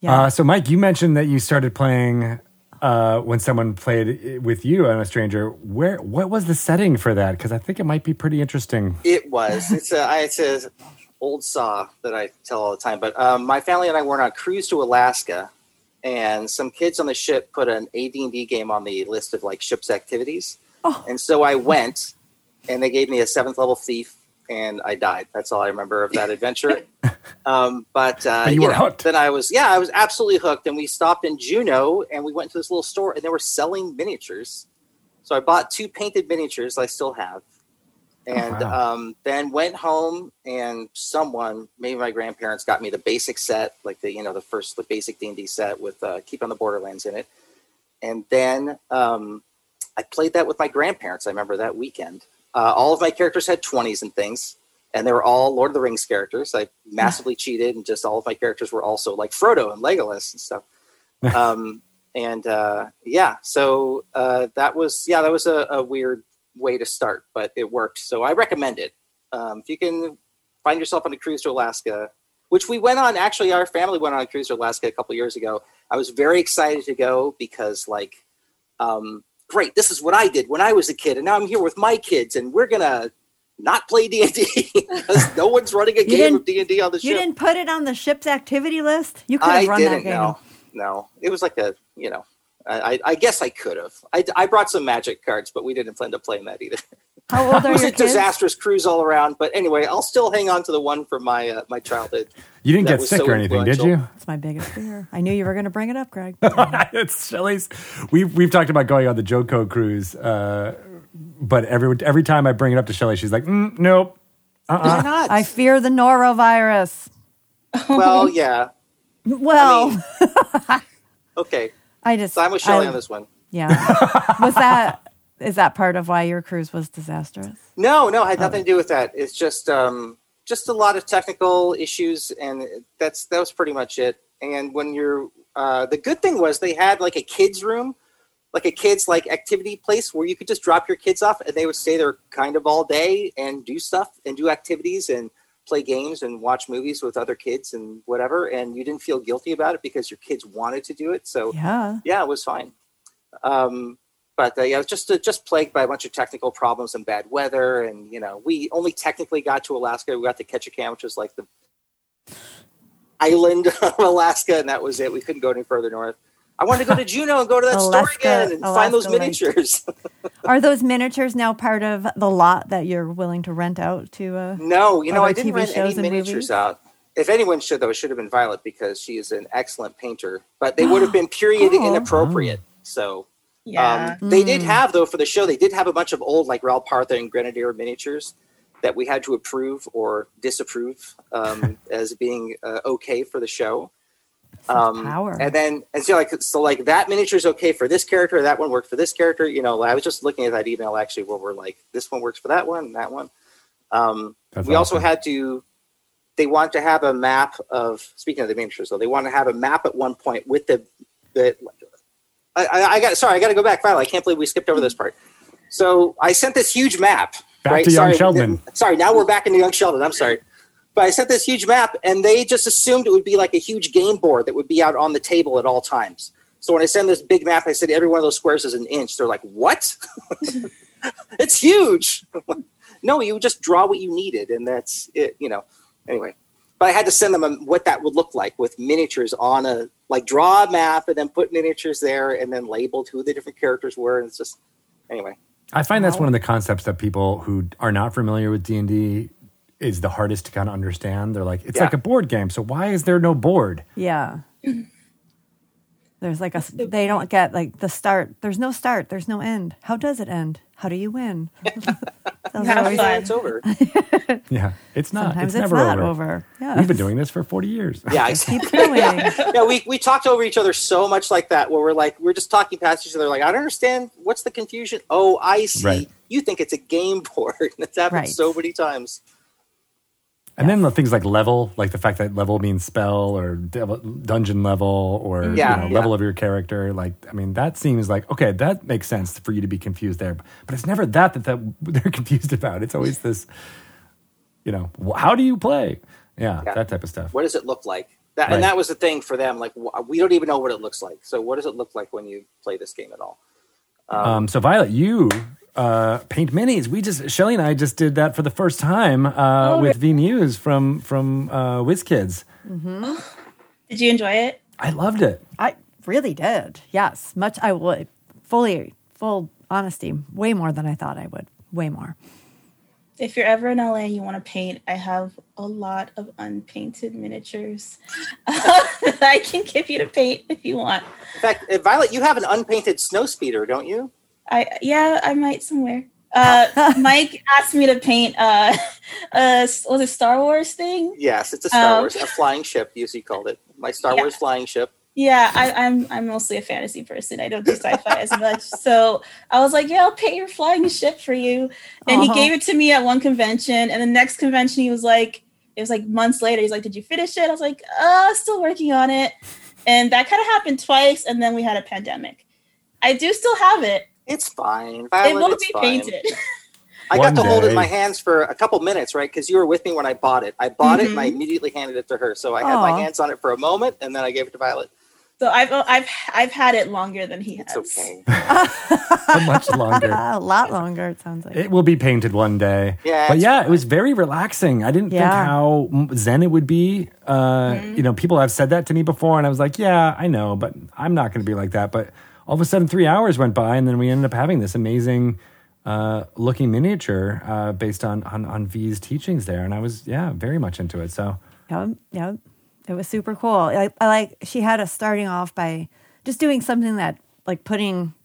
Yeah. Uh, so, Mike, you mentioned that you started playing uh, when someone played with you and a stranger. Where what was the setting for that? Because I think it might be pretty interesting. It was. It's a it's a old saw that I tell all the time. But um, my family and I were on a cruise to Alaska, and some kids on the ship put an AD&D game on the list of like ship's activities. Oh. And so I went, and they gave me a seventh level thief and I died. That's all I remember of that adventure. [laughs] um, but, uh, but you, you were know, hooked. Then I was, yeah, I was absolutely hooked. And we stopped in Juneau and we went to this little store and they were selling miniatures. So I bought two painted miniatures I still have. Oh, and oh, wow. um, then went home and someone, maybe my grandparents, got me the basic set, like the you know the first the basic D and D set with uh, Keep on the Borderlands in it. And then um, I played that with my grandparents. I remember that weekend uh, all of my characters had 20s and things, and they were all Lord of the Rings characters. I massively cheated, and just all of my characters were also like Frodo and Legolas and stuff. [laughs] um, and uh, yeah, so uh, that was yeah, that was a, a, weird way to start, but it worked. So I recommend it. Um, if you can find yourself on a cruise to Alaska, which we went on. Actually, our family went on a cruise to Alaska a couple years ago. I was very excited to go because like um, great, this is what I did when I was a kid, and now I'm here with my kids, and we're gonna not play D and D [laughs] because no one's running a game of D and D on the ship. You didn't put it on the ship's activity list. You could have run that game. No, no, it was like a you know. I, I guess I could have. I, I brought some magic cards, but we didn't plan to play that either. How old [laughs] are it was your a kids? disastrous cruise all around. But anyway, I'll still hang on to the one from my uh, my childhood. You didn't get sick so or anything, did you? It's my biggest fear. I knew you were going to bring it up, Greg. [laughs] it's Shelly's. We've we've talked about going on the JoCo cruise, uh, but every every time I bring it up to Shelly, she's like, mm, "Nope, uh-uh. Why not? I fear the norovirus." [laughs] Well, yeah. Well, I mean, [laughs] okay. I just. So I'm with Shelly on this one. Yeah. was that is that part of why your cruise was disastrous? No, no, it had nothing to do with that. It's just um, just a lot of technical issues, and that's that was pretty much it. And when you're uh, the good thing was they had like a kids room, like a kids like activity place where you could just drop your kids off, and they would stay there kind of all day and do stuff and do activities and play games and watch movies with other kids and whatever. And you didn't feel guilty about it because your kids wanted to do it. So yeah, yeah, it was fine. Um, but uh, yeah, it was just uh, just plagued by a bunch of technical problems and bad weather. And you know, we only technically got to Alaska. We got to Ketchikan, which was like the island [laughs] of Alaska, and that was it. We couldn't go any further north. I wanted to go to [laughs] Juneau and go to that Alaska, store again and Alaska find those miniatures. [laughs] Are those miniatures now part of the lot that you're willing to rent out to? Uh, no, you know, I didn't TV rent any miniatures movies? out. If anyone should, though, it should have been Violet because she is an excellent painter. But they would have [gasps] been period oh. inappropriate. So yeah. Um, they did mm. have though for the show, they did have a bunch of old like Ral Partha and Grenadier miniatures that we had to approve or disapprove um, [laughs] as being uh, okay for the show. Um, power. And then and so like so like that miniature is okay for this character, that one worked for this character. You know, I was just looking at that email actually where we're like, this one works for that one, that one. Um, we awesome. also had to. They want to have a map of speaking of the miniatures, though they want to have a map at one point with the the I, I, got sorry, I got to go back. Finally, I can't believe we skipped over this part. So I sent this huge map. Back right? to Young sorry, Sheldon. Sorry, now we're back into Young Sheldon. I'm sorry. But I sent this huge map, and they just assumed it would be like a huge game board that would be out on the table at all times. So when I send this big map, I said every one of those squares is an inch. They're like, "What? [laughs] it's huge." [laughs] no, you just draw what you needed, and that's it. You know. Anyway, but I had to send them a, what that would look like with miniatures on a like draw a map and then put miniatures there and then labeled who the different characters were, and it's just anyway. I find that's one of the concepts that people who are not familiar with D and D is the hardest to kind of understand. They're like, it's Yeah. like a board game, so why is there no board? Yeah. [clears throat] There's like a, they don't get like the start. There's no start. There's no end. How does it end? How do you win? [laughs] Those are Have always- fun. It's over. [laughs] Yeah, it's not. Sometimes it's it's, never not over. over. Yeah. We've been doing this for forty years. Yeah, [laughs] exactly. Keep going. yeah, we, we talked over each other so much like that where we're like we're just talking past each other like I don't understand what's the confusion. Oh, I see. Right. You think it's a game board. That's happened Right. so many times. And then the things like level, like the fact that level means spell or devil, dungeon level or Yeah, you know, yeah. level of your character. Like, I mean, that seems like okay, that makes sense for you to be confused there. But it's never that that, that [laughs] they're confused about. It's always this, you know, how do you play? Yeah, Yeah. that type of stuff. What does it look like? That, Right. And that was the thing for them. Like we don't even know what it looks like. So what does it look like when you play this game at all? Um, so Violet, you uh, paint minis. We just Shelly and I just did that for the first time uh, Oh, with V Muse from from uh, WizKids. [gasps] Did you enjoy it? I loved it. I really did. Yes, much I would. Fully, full honesty, way more than I thought I would. Way more. If you're ever in LA and you want to paint, I have a lot of unpainted miniatures [laughs] that I can give you to paint if you want. In fact, uh, Violet, you have an unpainted snow speeder, don't you? I yeah, I might somewhere. Uh, [laughs] Mike asked me to paint uh, [laughs] uh, was it Star Wars thing? Yes, it's a Star Um, Wars, a flying ship, as you called it. My Star Yeah. Wars flying ship. Yeah, I, I'm I'm mostly a fantasy person. I don't do sci-fi as much. [laughs] So I was like, yeah, I'll paint your flying ship for you. And he gave it to me at one convention, and the next convention he was like, it was like months later. He's like, did you finish it? I was like, uh, still working on it. And that kind of happened twice, and then we had a pandemic. I do still have it. It's fine. It Violet, will it's be fine. painted. I One got to hold it in my hands for a couple minutes, right? Because you were with me when I bought it. I bought it and I Mhm. immediately handed it to her. So I had my hands on it for a moment and then I gave it to Violet. So I've I've I've had it longer than he has. It's okay. [laughs] So much longer. a lot longer. It sounds like. It will be painted one day. Yeah, but yeah, fine. it was very relaxing. I didn't think how zen it would be. Uh, You know, people have said that to me before, and I was like, yeah, I know, but I'm not going to be like that. But all of a sudden, three hours went by, and then we ended up having this amazing uh, looking miniature uh, based on, on on V's teachings there, and I was yeah very much into it. So yeah, yep. It was super cool. I, I like she had us starting off by just doing something that like putting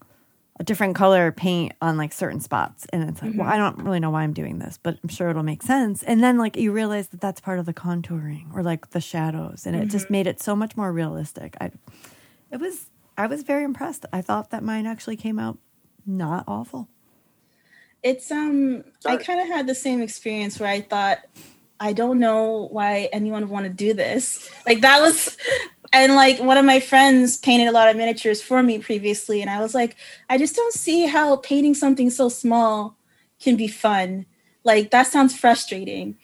a different color paint on like certain spots, and it's like, well, I don't really know why I'm doing this, but I'm sure it'll make sense. And then like you realize that that's part of the contouring or like the shadows, and it just made it so much more realistic. I, it was I was very impressed. I thought that mine actually came out not awful. It's um I kind of had the same experience where I thought I don't know why anyone would want to do this. Like that was and like one of my friends painted a lot of miniatures for me previously and I was like I just don't see how painting something so small can be fun. Like that sounds frustrating.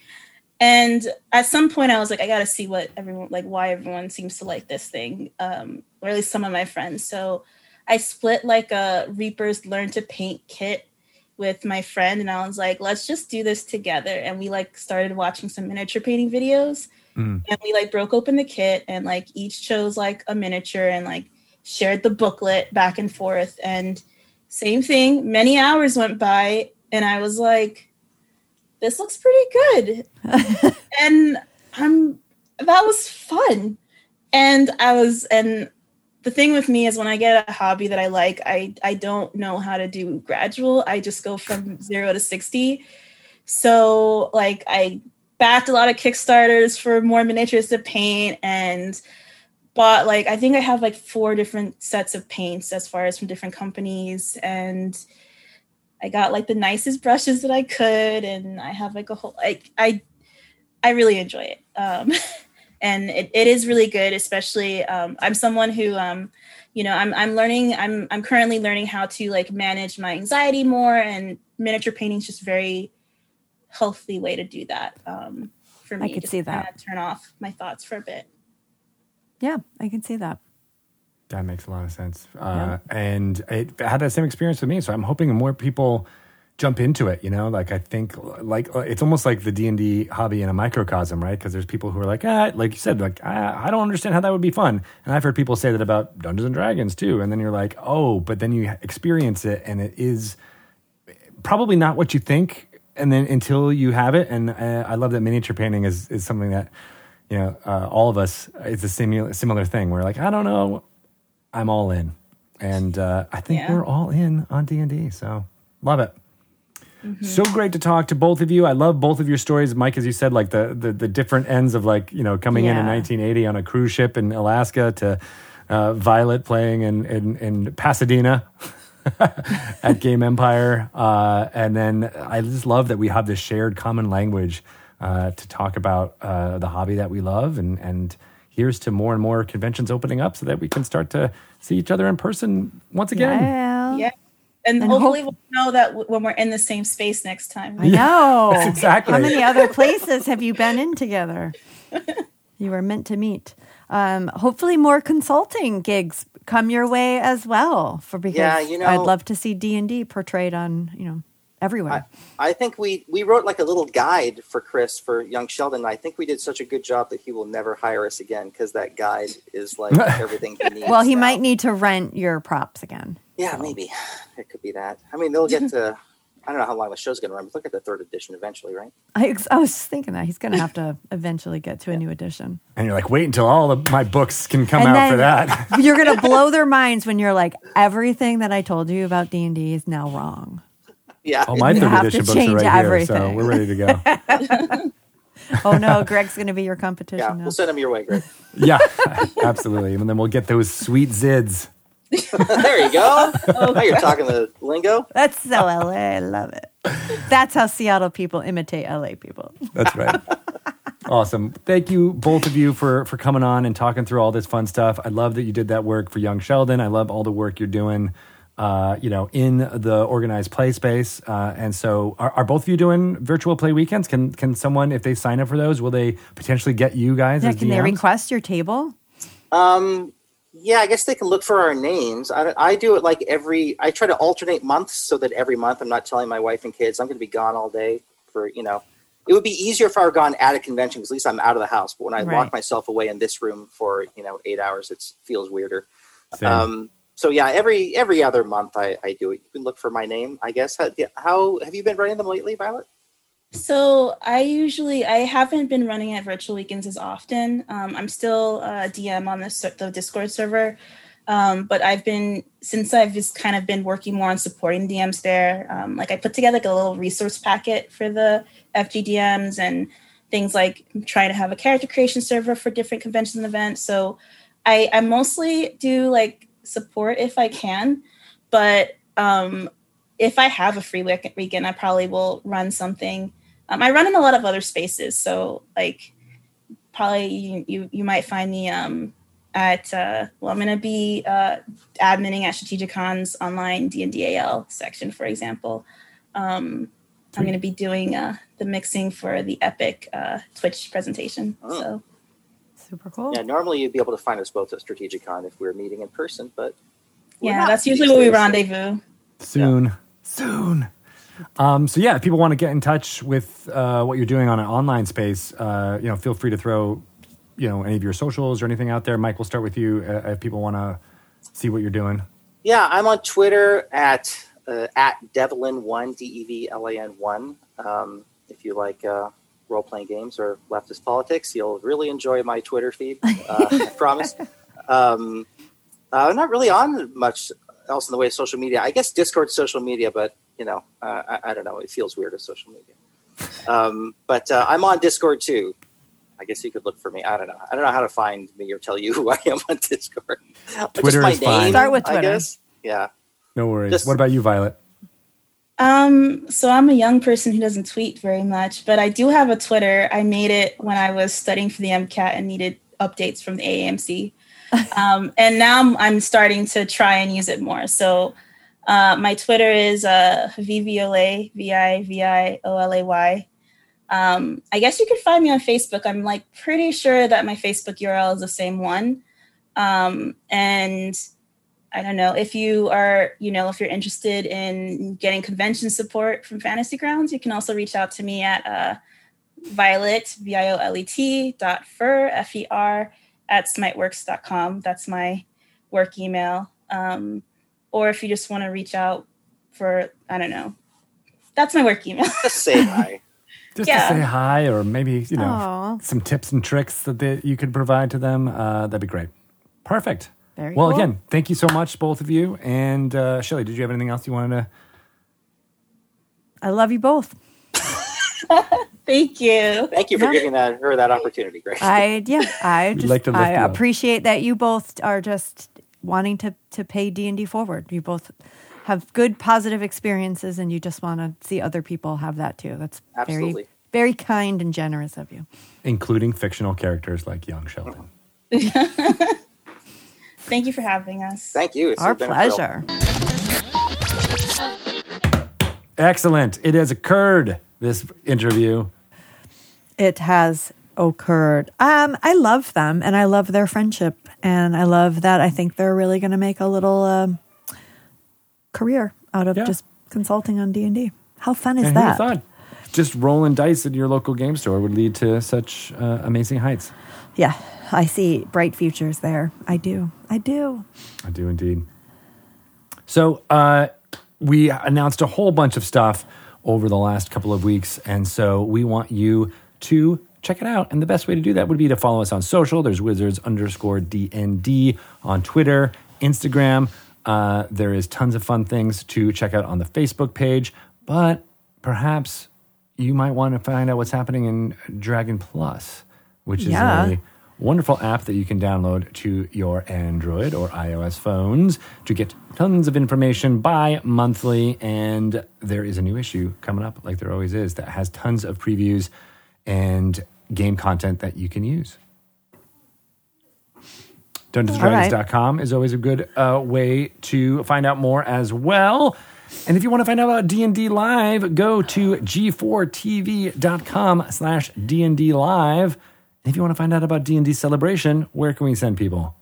And at some point I was like I got to see what everyone like why everyone seems to like this thing um or at least some of my friends. So I split like a Reaper's Learn to Paint kit with my friend and I was like, let's just do this together. And we like started watching some miniature painting videos Mm. and we like broke open the kit and like each chose like a miniature and like shared the booklet back and forth. And same thing, many hours went by and I was like, this looks pretty good. [laughs] and I'm that was fun. And I was and the thing with me is when I get a hobby that I like, I I don't know how to do gradual. I just go from 0 to 60. So like I backed a lot of kickstarters for more miniatures to paint and bought like I think I have like four different sets of paints as far as from different companies and I got like the nicest brushes that I could and I have like a whole like I I really enjoy it. Um [laughs] and it, it is really good. Especially, um, I'm someone who, um, you know, I'm I'm learning. I'm I'm currently learning how to like manage my anxiety more, and miniature painting is just very healthy way to do that. Um, for me I me, could just see that. Turn off my thoughts for a bit. Yeah, I can see that. That makes a lot of sense. Uh, and it had that same experience with me. So I'm hoping more people jump into it. You know, like I think like it's almost like the D and D hobby in a microcosm, right? Because there's people who are like, ah, like you said, like I, I don't understand how that would be fun. And I've heard people say that about Dungeons and Dragons too. And then you're like, oh, but then you experience it, and it is probably not what you think. And then until you have it, and uh, I love that miniature painting is is something that you know uh, all of us. It's a similar similar thing. We're like, I don't know, I'm all in, and uh, I think Yeah. we're all in on D and D. So love it. So great to talk to both of you. I love both of your stories, Mike. As you said, like the the, the different ends of like you know coming in in 1980 on a cruise ship in Alaska to uh, Violet playing in in, in Pasadena [laughs] at Game Empire, uh, and then I just love that we have this shared common language uh, to talk about uh, the hobby that we love, and and here's to more and more conventions opening up so that we can start to see each other in person once again. Yeah. Yeah. And, And hopefully hope- we'll know that w- when we're in the same space next time. I know. [laughs] that's exactly. How many other places have you been in together? [laughs] You were meant to meet. Um, hopefully, more consulting gigs come your way as well. For because Yeah, you know- I'd love to see D and D portrayed on you know everywhere. I think we we wrote like a little guide for Chris for Young Sheldon. I think we did such a good job that he will never hire us again because that guide is like [laughs] everything he needs. well, he now. might need to rent your props again. Yeah, um, maybe it could be that. I mean, they'll get [laughs] to. I don't know how long the show's going to run. But look at the third edition eventually, right? I, ex- I was thinking that he's going to have to [laughs] eventually get to a new edition. and you're like, wait until all of my books can come And out then- for that. [laughs] You're going to blow their minds when you're like, everything that I told you about D and D is now wrong. Yeah. Oh, my You third have to edition books are change right here, so everything. we're ready to go. Oh no, Greg's going to be your competition yeah, now. we'll send him your way, Greg. yeah, absolutely. And then we'll get those sweet zids. [laughs] there you go. Now you're talking the lingo. That's so LA. I love it. That's how Seattle people imitate LA people. That's right. [laughs] awesome. Thank you, both of you, for for coming on and talking through all this fun stuff. I love that you did that work for Young Sheldon. I love all the work you're doing. Uh, you know, in the organized play space, uh, and so are, are both of you doing virtual play weekends? Can can someone, if they sign up for those, will they potentially get you guys Yeah, as can they request your table? Um, yeah, I guess they can look for our names. I, I do it like every. I try to alternate months so that every month I'm not telling my wife and kids I'm going to be gone all day for you know. It would be easier if I were gone at a convention because at least I'm out of the house. But when I Right. lock myself away in this room for you know eight hours, it feels weirder. Same. Um, so yeah, every every other month I, I do it. You can look for my name, I guess. How, how have you been writing them lately, Violet? So I usually I haven't been running at virtual weekends as often. Um, I'm still a DM on the, the Discord server, um, but I've been since I've just kind of been working more on supporting DMs there. Um, like I put together like a little resource packet for the FGDMs and things like trying to have a character creation server for different conventions and events. So I, I mostly do like support if I can, but um, if I have a free week- weekend, I probably will run something. Um, I run in a lot of other spaces, so like probably you you, you might find me um, at uh, well, I'm gonna be uh, adminning at Strategicons online D and DAL section, for example. Um, I'm gonna be doing uh, the mixing for the Epic uh, Twitch presentation. Oh. So Super cool. Yeah, normally you'd be able to find us both at Strategicon if we were meeting in person, but yeah, that's usually where we rendezvous. soon soon um, so yeah if people want to get in touch with uh, what you're doing on an online space uh, you know feel free to throw you know any of your socials or anything out there mike we'll start with you uh, if people want to see what you're doing Yeah, I'm on Twitter at uh, at Devlan one D E V L A N one. Um, if you like uh, role playing games or leftist politics, you'll really enjoy my Twitter feed. Uh, [laughs] I promise. Um, uh, I'm not really on much else in the way of social media. I guess Discord social media, but you know, uh, I, I don't know. It feels weird as social media. Um, but uh, I'm on Discord too. I guess you could look for me. I don't know. I don't know how to find me or tell you [laughs] who I am on Discord. [laughs] But Twitter just my is fine. name, Start with I Twitter. guess. Yeah. no worries Just- what about you violet Um, so I'm a young person who doesn't tweet very much, but I do have a Twitter. I made it when I was studying for the MCAT and needed updates from the AAMC. [laughs] um, and now I'm, I'm starting to try and use it more. So uh, my Twitter is uh, Viviolay, V I V I O L A Y. Um, I guess you could find me on Facebook. I'm like pretty sure that my Facebook URL is the same one. Um, and I don't know if you are, you know, if you're interested in getting convention support from Fantasy Grounds, you can also reach out to me at uh, violet, V I O L E T dot fur, F E R, at smiteworks.com. That's my work email. Um, or if you just want to reach out for, I don't know, that's my work email. Just say [laughs] hi. Just Yeah. to say hi, or maybe you know Aw. some tips and tricks that they, you could provide to them. Uh, that'd be great. Perfect. Very well, cool. again, thank you so much, both of you. And uh, Shelly, did you have anything else you wanted to? I love you both. [laughs] Thank you. Thank you for Yeah. giving that her that opportunity, Greg. I yeah, I [laughs] just like to I appreciate that you both are just wanting to to pay D and D forward. You both have good positive experiences, and you just want to see other people have that too. That's Absolutely. very very kind and generous of you. Including fictional characters like young Sheldon. [laughs] Thank you for having us. Thank you. It's Our been pleasure. Excellent. It has occurred, this interview. It has occurred. Um, I love them, and I love their friendship, and I love that. I think they're really going to make a little um, career out of Yeah. just consulting on D and D. How fun is and that? thought just rolling dice at your local game store would lead to such uh, amazing heights? Yeah, I see bright futures there. I do. I do. I do indeed. So uh, we announced a whole bunch of stuff over the last couple of weeks, and so we want you to check it out. And the best way to do that would be to follow us on social. There's Wizards underscore DND on Twitter, Instagram. Uh, there is tons of fun things to check out on the Facebook page, but perhaps you might want to find out what's happening in Dragon Plus, which is Yeah. a wonderful app that you can download to your Android or iOS phones to get tons of information bi monthly. And there is a new issue coming up, like there always is, that has tons of previews and game content that you can use. DungeonsDragons.com is always a good uh, way to find out more as well. And if you want to find out about D&D Live, go to g4tv.com slash D&D Live. And if you want to find out about D&D Celebration, where can we send people?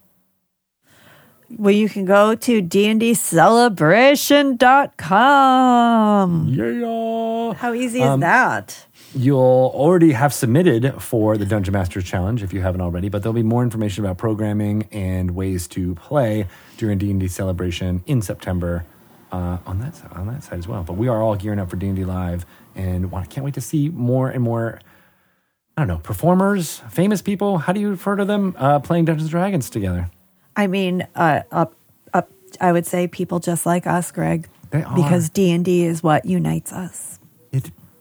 Well, you can go to dndcelebration.com. Yeah. How easy is Um, that? You'll already have submitted for the Dungeon Masters Challenge if you haven't already, but there'll be more information about programming and ways to play during D&D Celebration in September uh, on that on that side as well. But we are all gearing up for D&D Live and want, can't wait to see more and more I don't know, performers, famous people, how do you refer to them uh, playing Dungeons and Dragons together? I mean, uh, up, up. I would say people just like us, Greg, They are. because D and D is what unites us.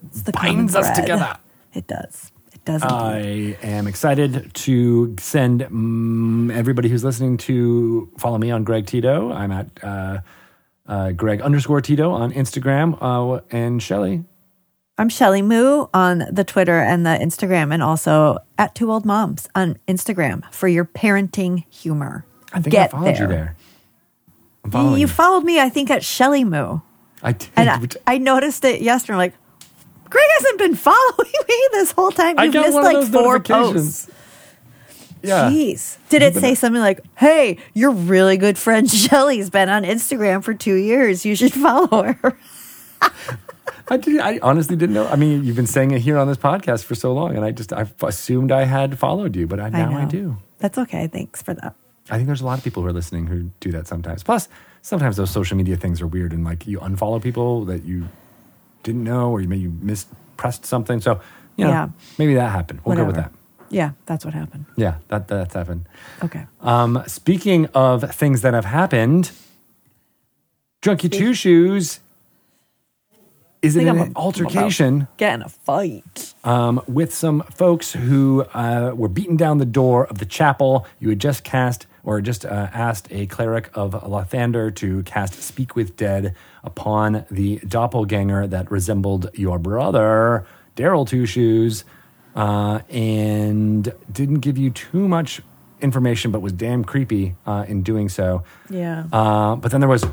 It It's the binds us together. [laughs] It does. It does. I am excited to send mm, everybody who's listening to follow me on Greg Tito. I'm at uh, uh, Greg underscore Tito on Instagram. Uh, and Shelly, I'm Shelly Moo on the Twitter and the Instagram, and also at Two Old Moms on Instagram for your parenting humor. I think Get I followed there. you there. I'm You followed me, I think, at Shelly Moo. I did. And I, I noticed it yesterday. I'm like, Greg hasn't been [laughs] following me this whole time. I You've missed like four posts. yeah. Jeez. Did it say something like, hey, your really good friend [laughs] Shelly's been on Instagram for two years. You should follow her? [laughs] I did. I honestly didn't know. I mean, you've been saying it here on this podcast for so long, and I just I assumed I had followed you, but I, now I, know. do. That's okay. Thanks for that. I think there's a lot of people who are listening who do that sometimes. Plus, sometimes those social media things are weird, and like you unfollow people that you didn't know, or you maybe mispressed something. So, you know, Yeah. maybe that happened. We'll go with that. Yeah, that's what happened. Yeah, that that's happened. Okay. Um, speaking of things that have happened, Junkie Two Shoes is it an I'm- altercation Getting a fight. um, with some folks who uh, were beating down the door of the chapel. You had just cast or just uh, asked a cleric of Lathander to cast Speak with Dead upon the doppelganger that resembled your brother, Daryl Two Shoes, uh, and didn't give you too much information, but was damn creepy uh, in doing so. Yeah. Uh, but then there was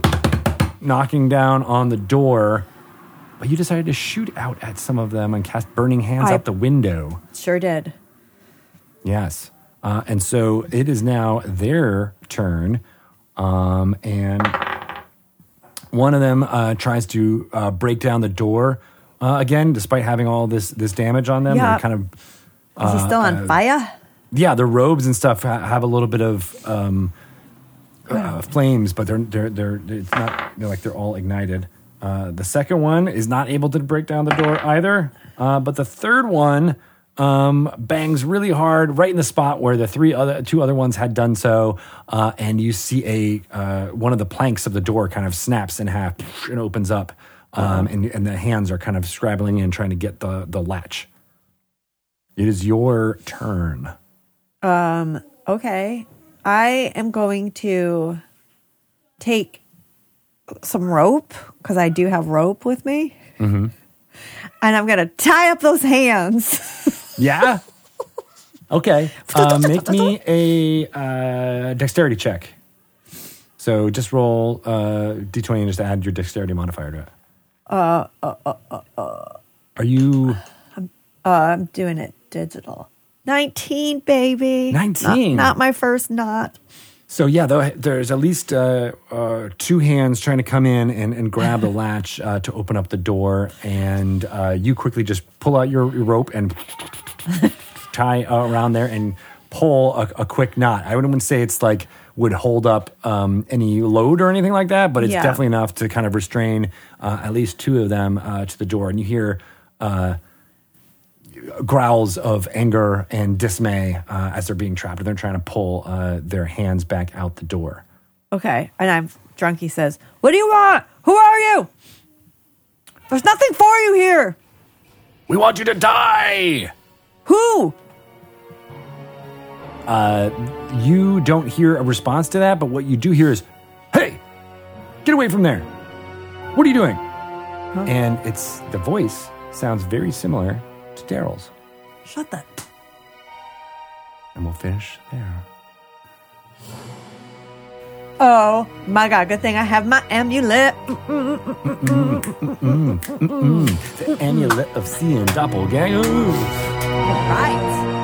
knocking down on the door. But you decided to shoot out at some of them and cast burning hands I- out the window. sure did. Yes. Uh, and so it is now their turn. Um, and one of them uh, tries to uh, break down the door uh, again, despite having all this this damage on them. Yeah. They're kind of Is he still on fire? yeah, their robes and stuff ha- have a little bit of um, uh, flames, but they're they're they're it's not they're like they're all ignited. Uh, the second one is not able to break down the door either, uh, but the third one um, bangs really hard right in the spot where the three other two other ones had done so, uh, and you see a uh, one of the planks of the door kind of snaps in half and opens up, um, and and the hands are kind of scrabbling in trying to get the the latch. It is your turn. Um, okay. I am going to take some rope because I do have rope with me. Mm-hmm. And I'm going to tie up those hands. [laughs] Yeah. Okay. [laughs] Uh, make me a uh, dexterity check. So just roll uh, d20 and just add your dexterity modifier to it. Uh, Are you uh, I'm doing it digital. 19, baby. 19. Not, not my first knot. So? Yeah, there's at least uh, uh, two hands trying to come in and, and grab the [laughs] latch uh, to open up the door, and uh, you quickly just pull out your, rope and [laughs] tie uh, around there and pull a, a quick knot. I wouldn't say it's like would hold up um, any load or anything like that, but it's Yeah. definitely enough to kind of restrain uh, at least two of them uh, to the door. And you hear uh, growls of anger and dismay uh, as they're being trapped, and they're trying to pull uh, their hands back out the door. Okay. And I'm drunky says, What do you want? Who are you? There's nothing for you here. We want you to die. Who? Uh, You don't hear a response to that, but what you do hear is, "Hey, get away from there! What are you doing?" And it's the voice sounds very similar to Daryl's, Shut that. and we'll finish there. Oh my God. Good thing I have my amulet. The amulet of seeing doppelgangers. Right.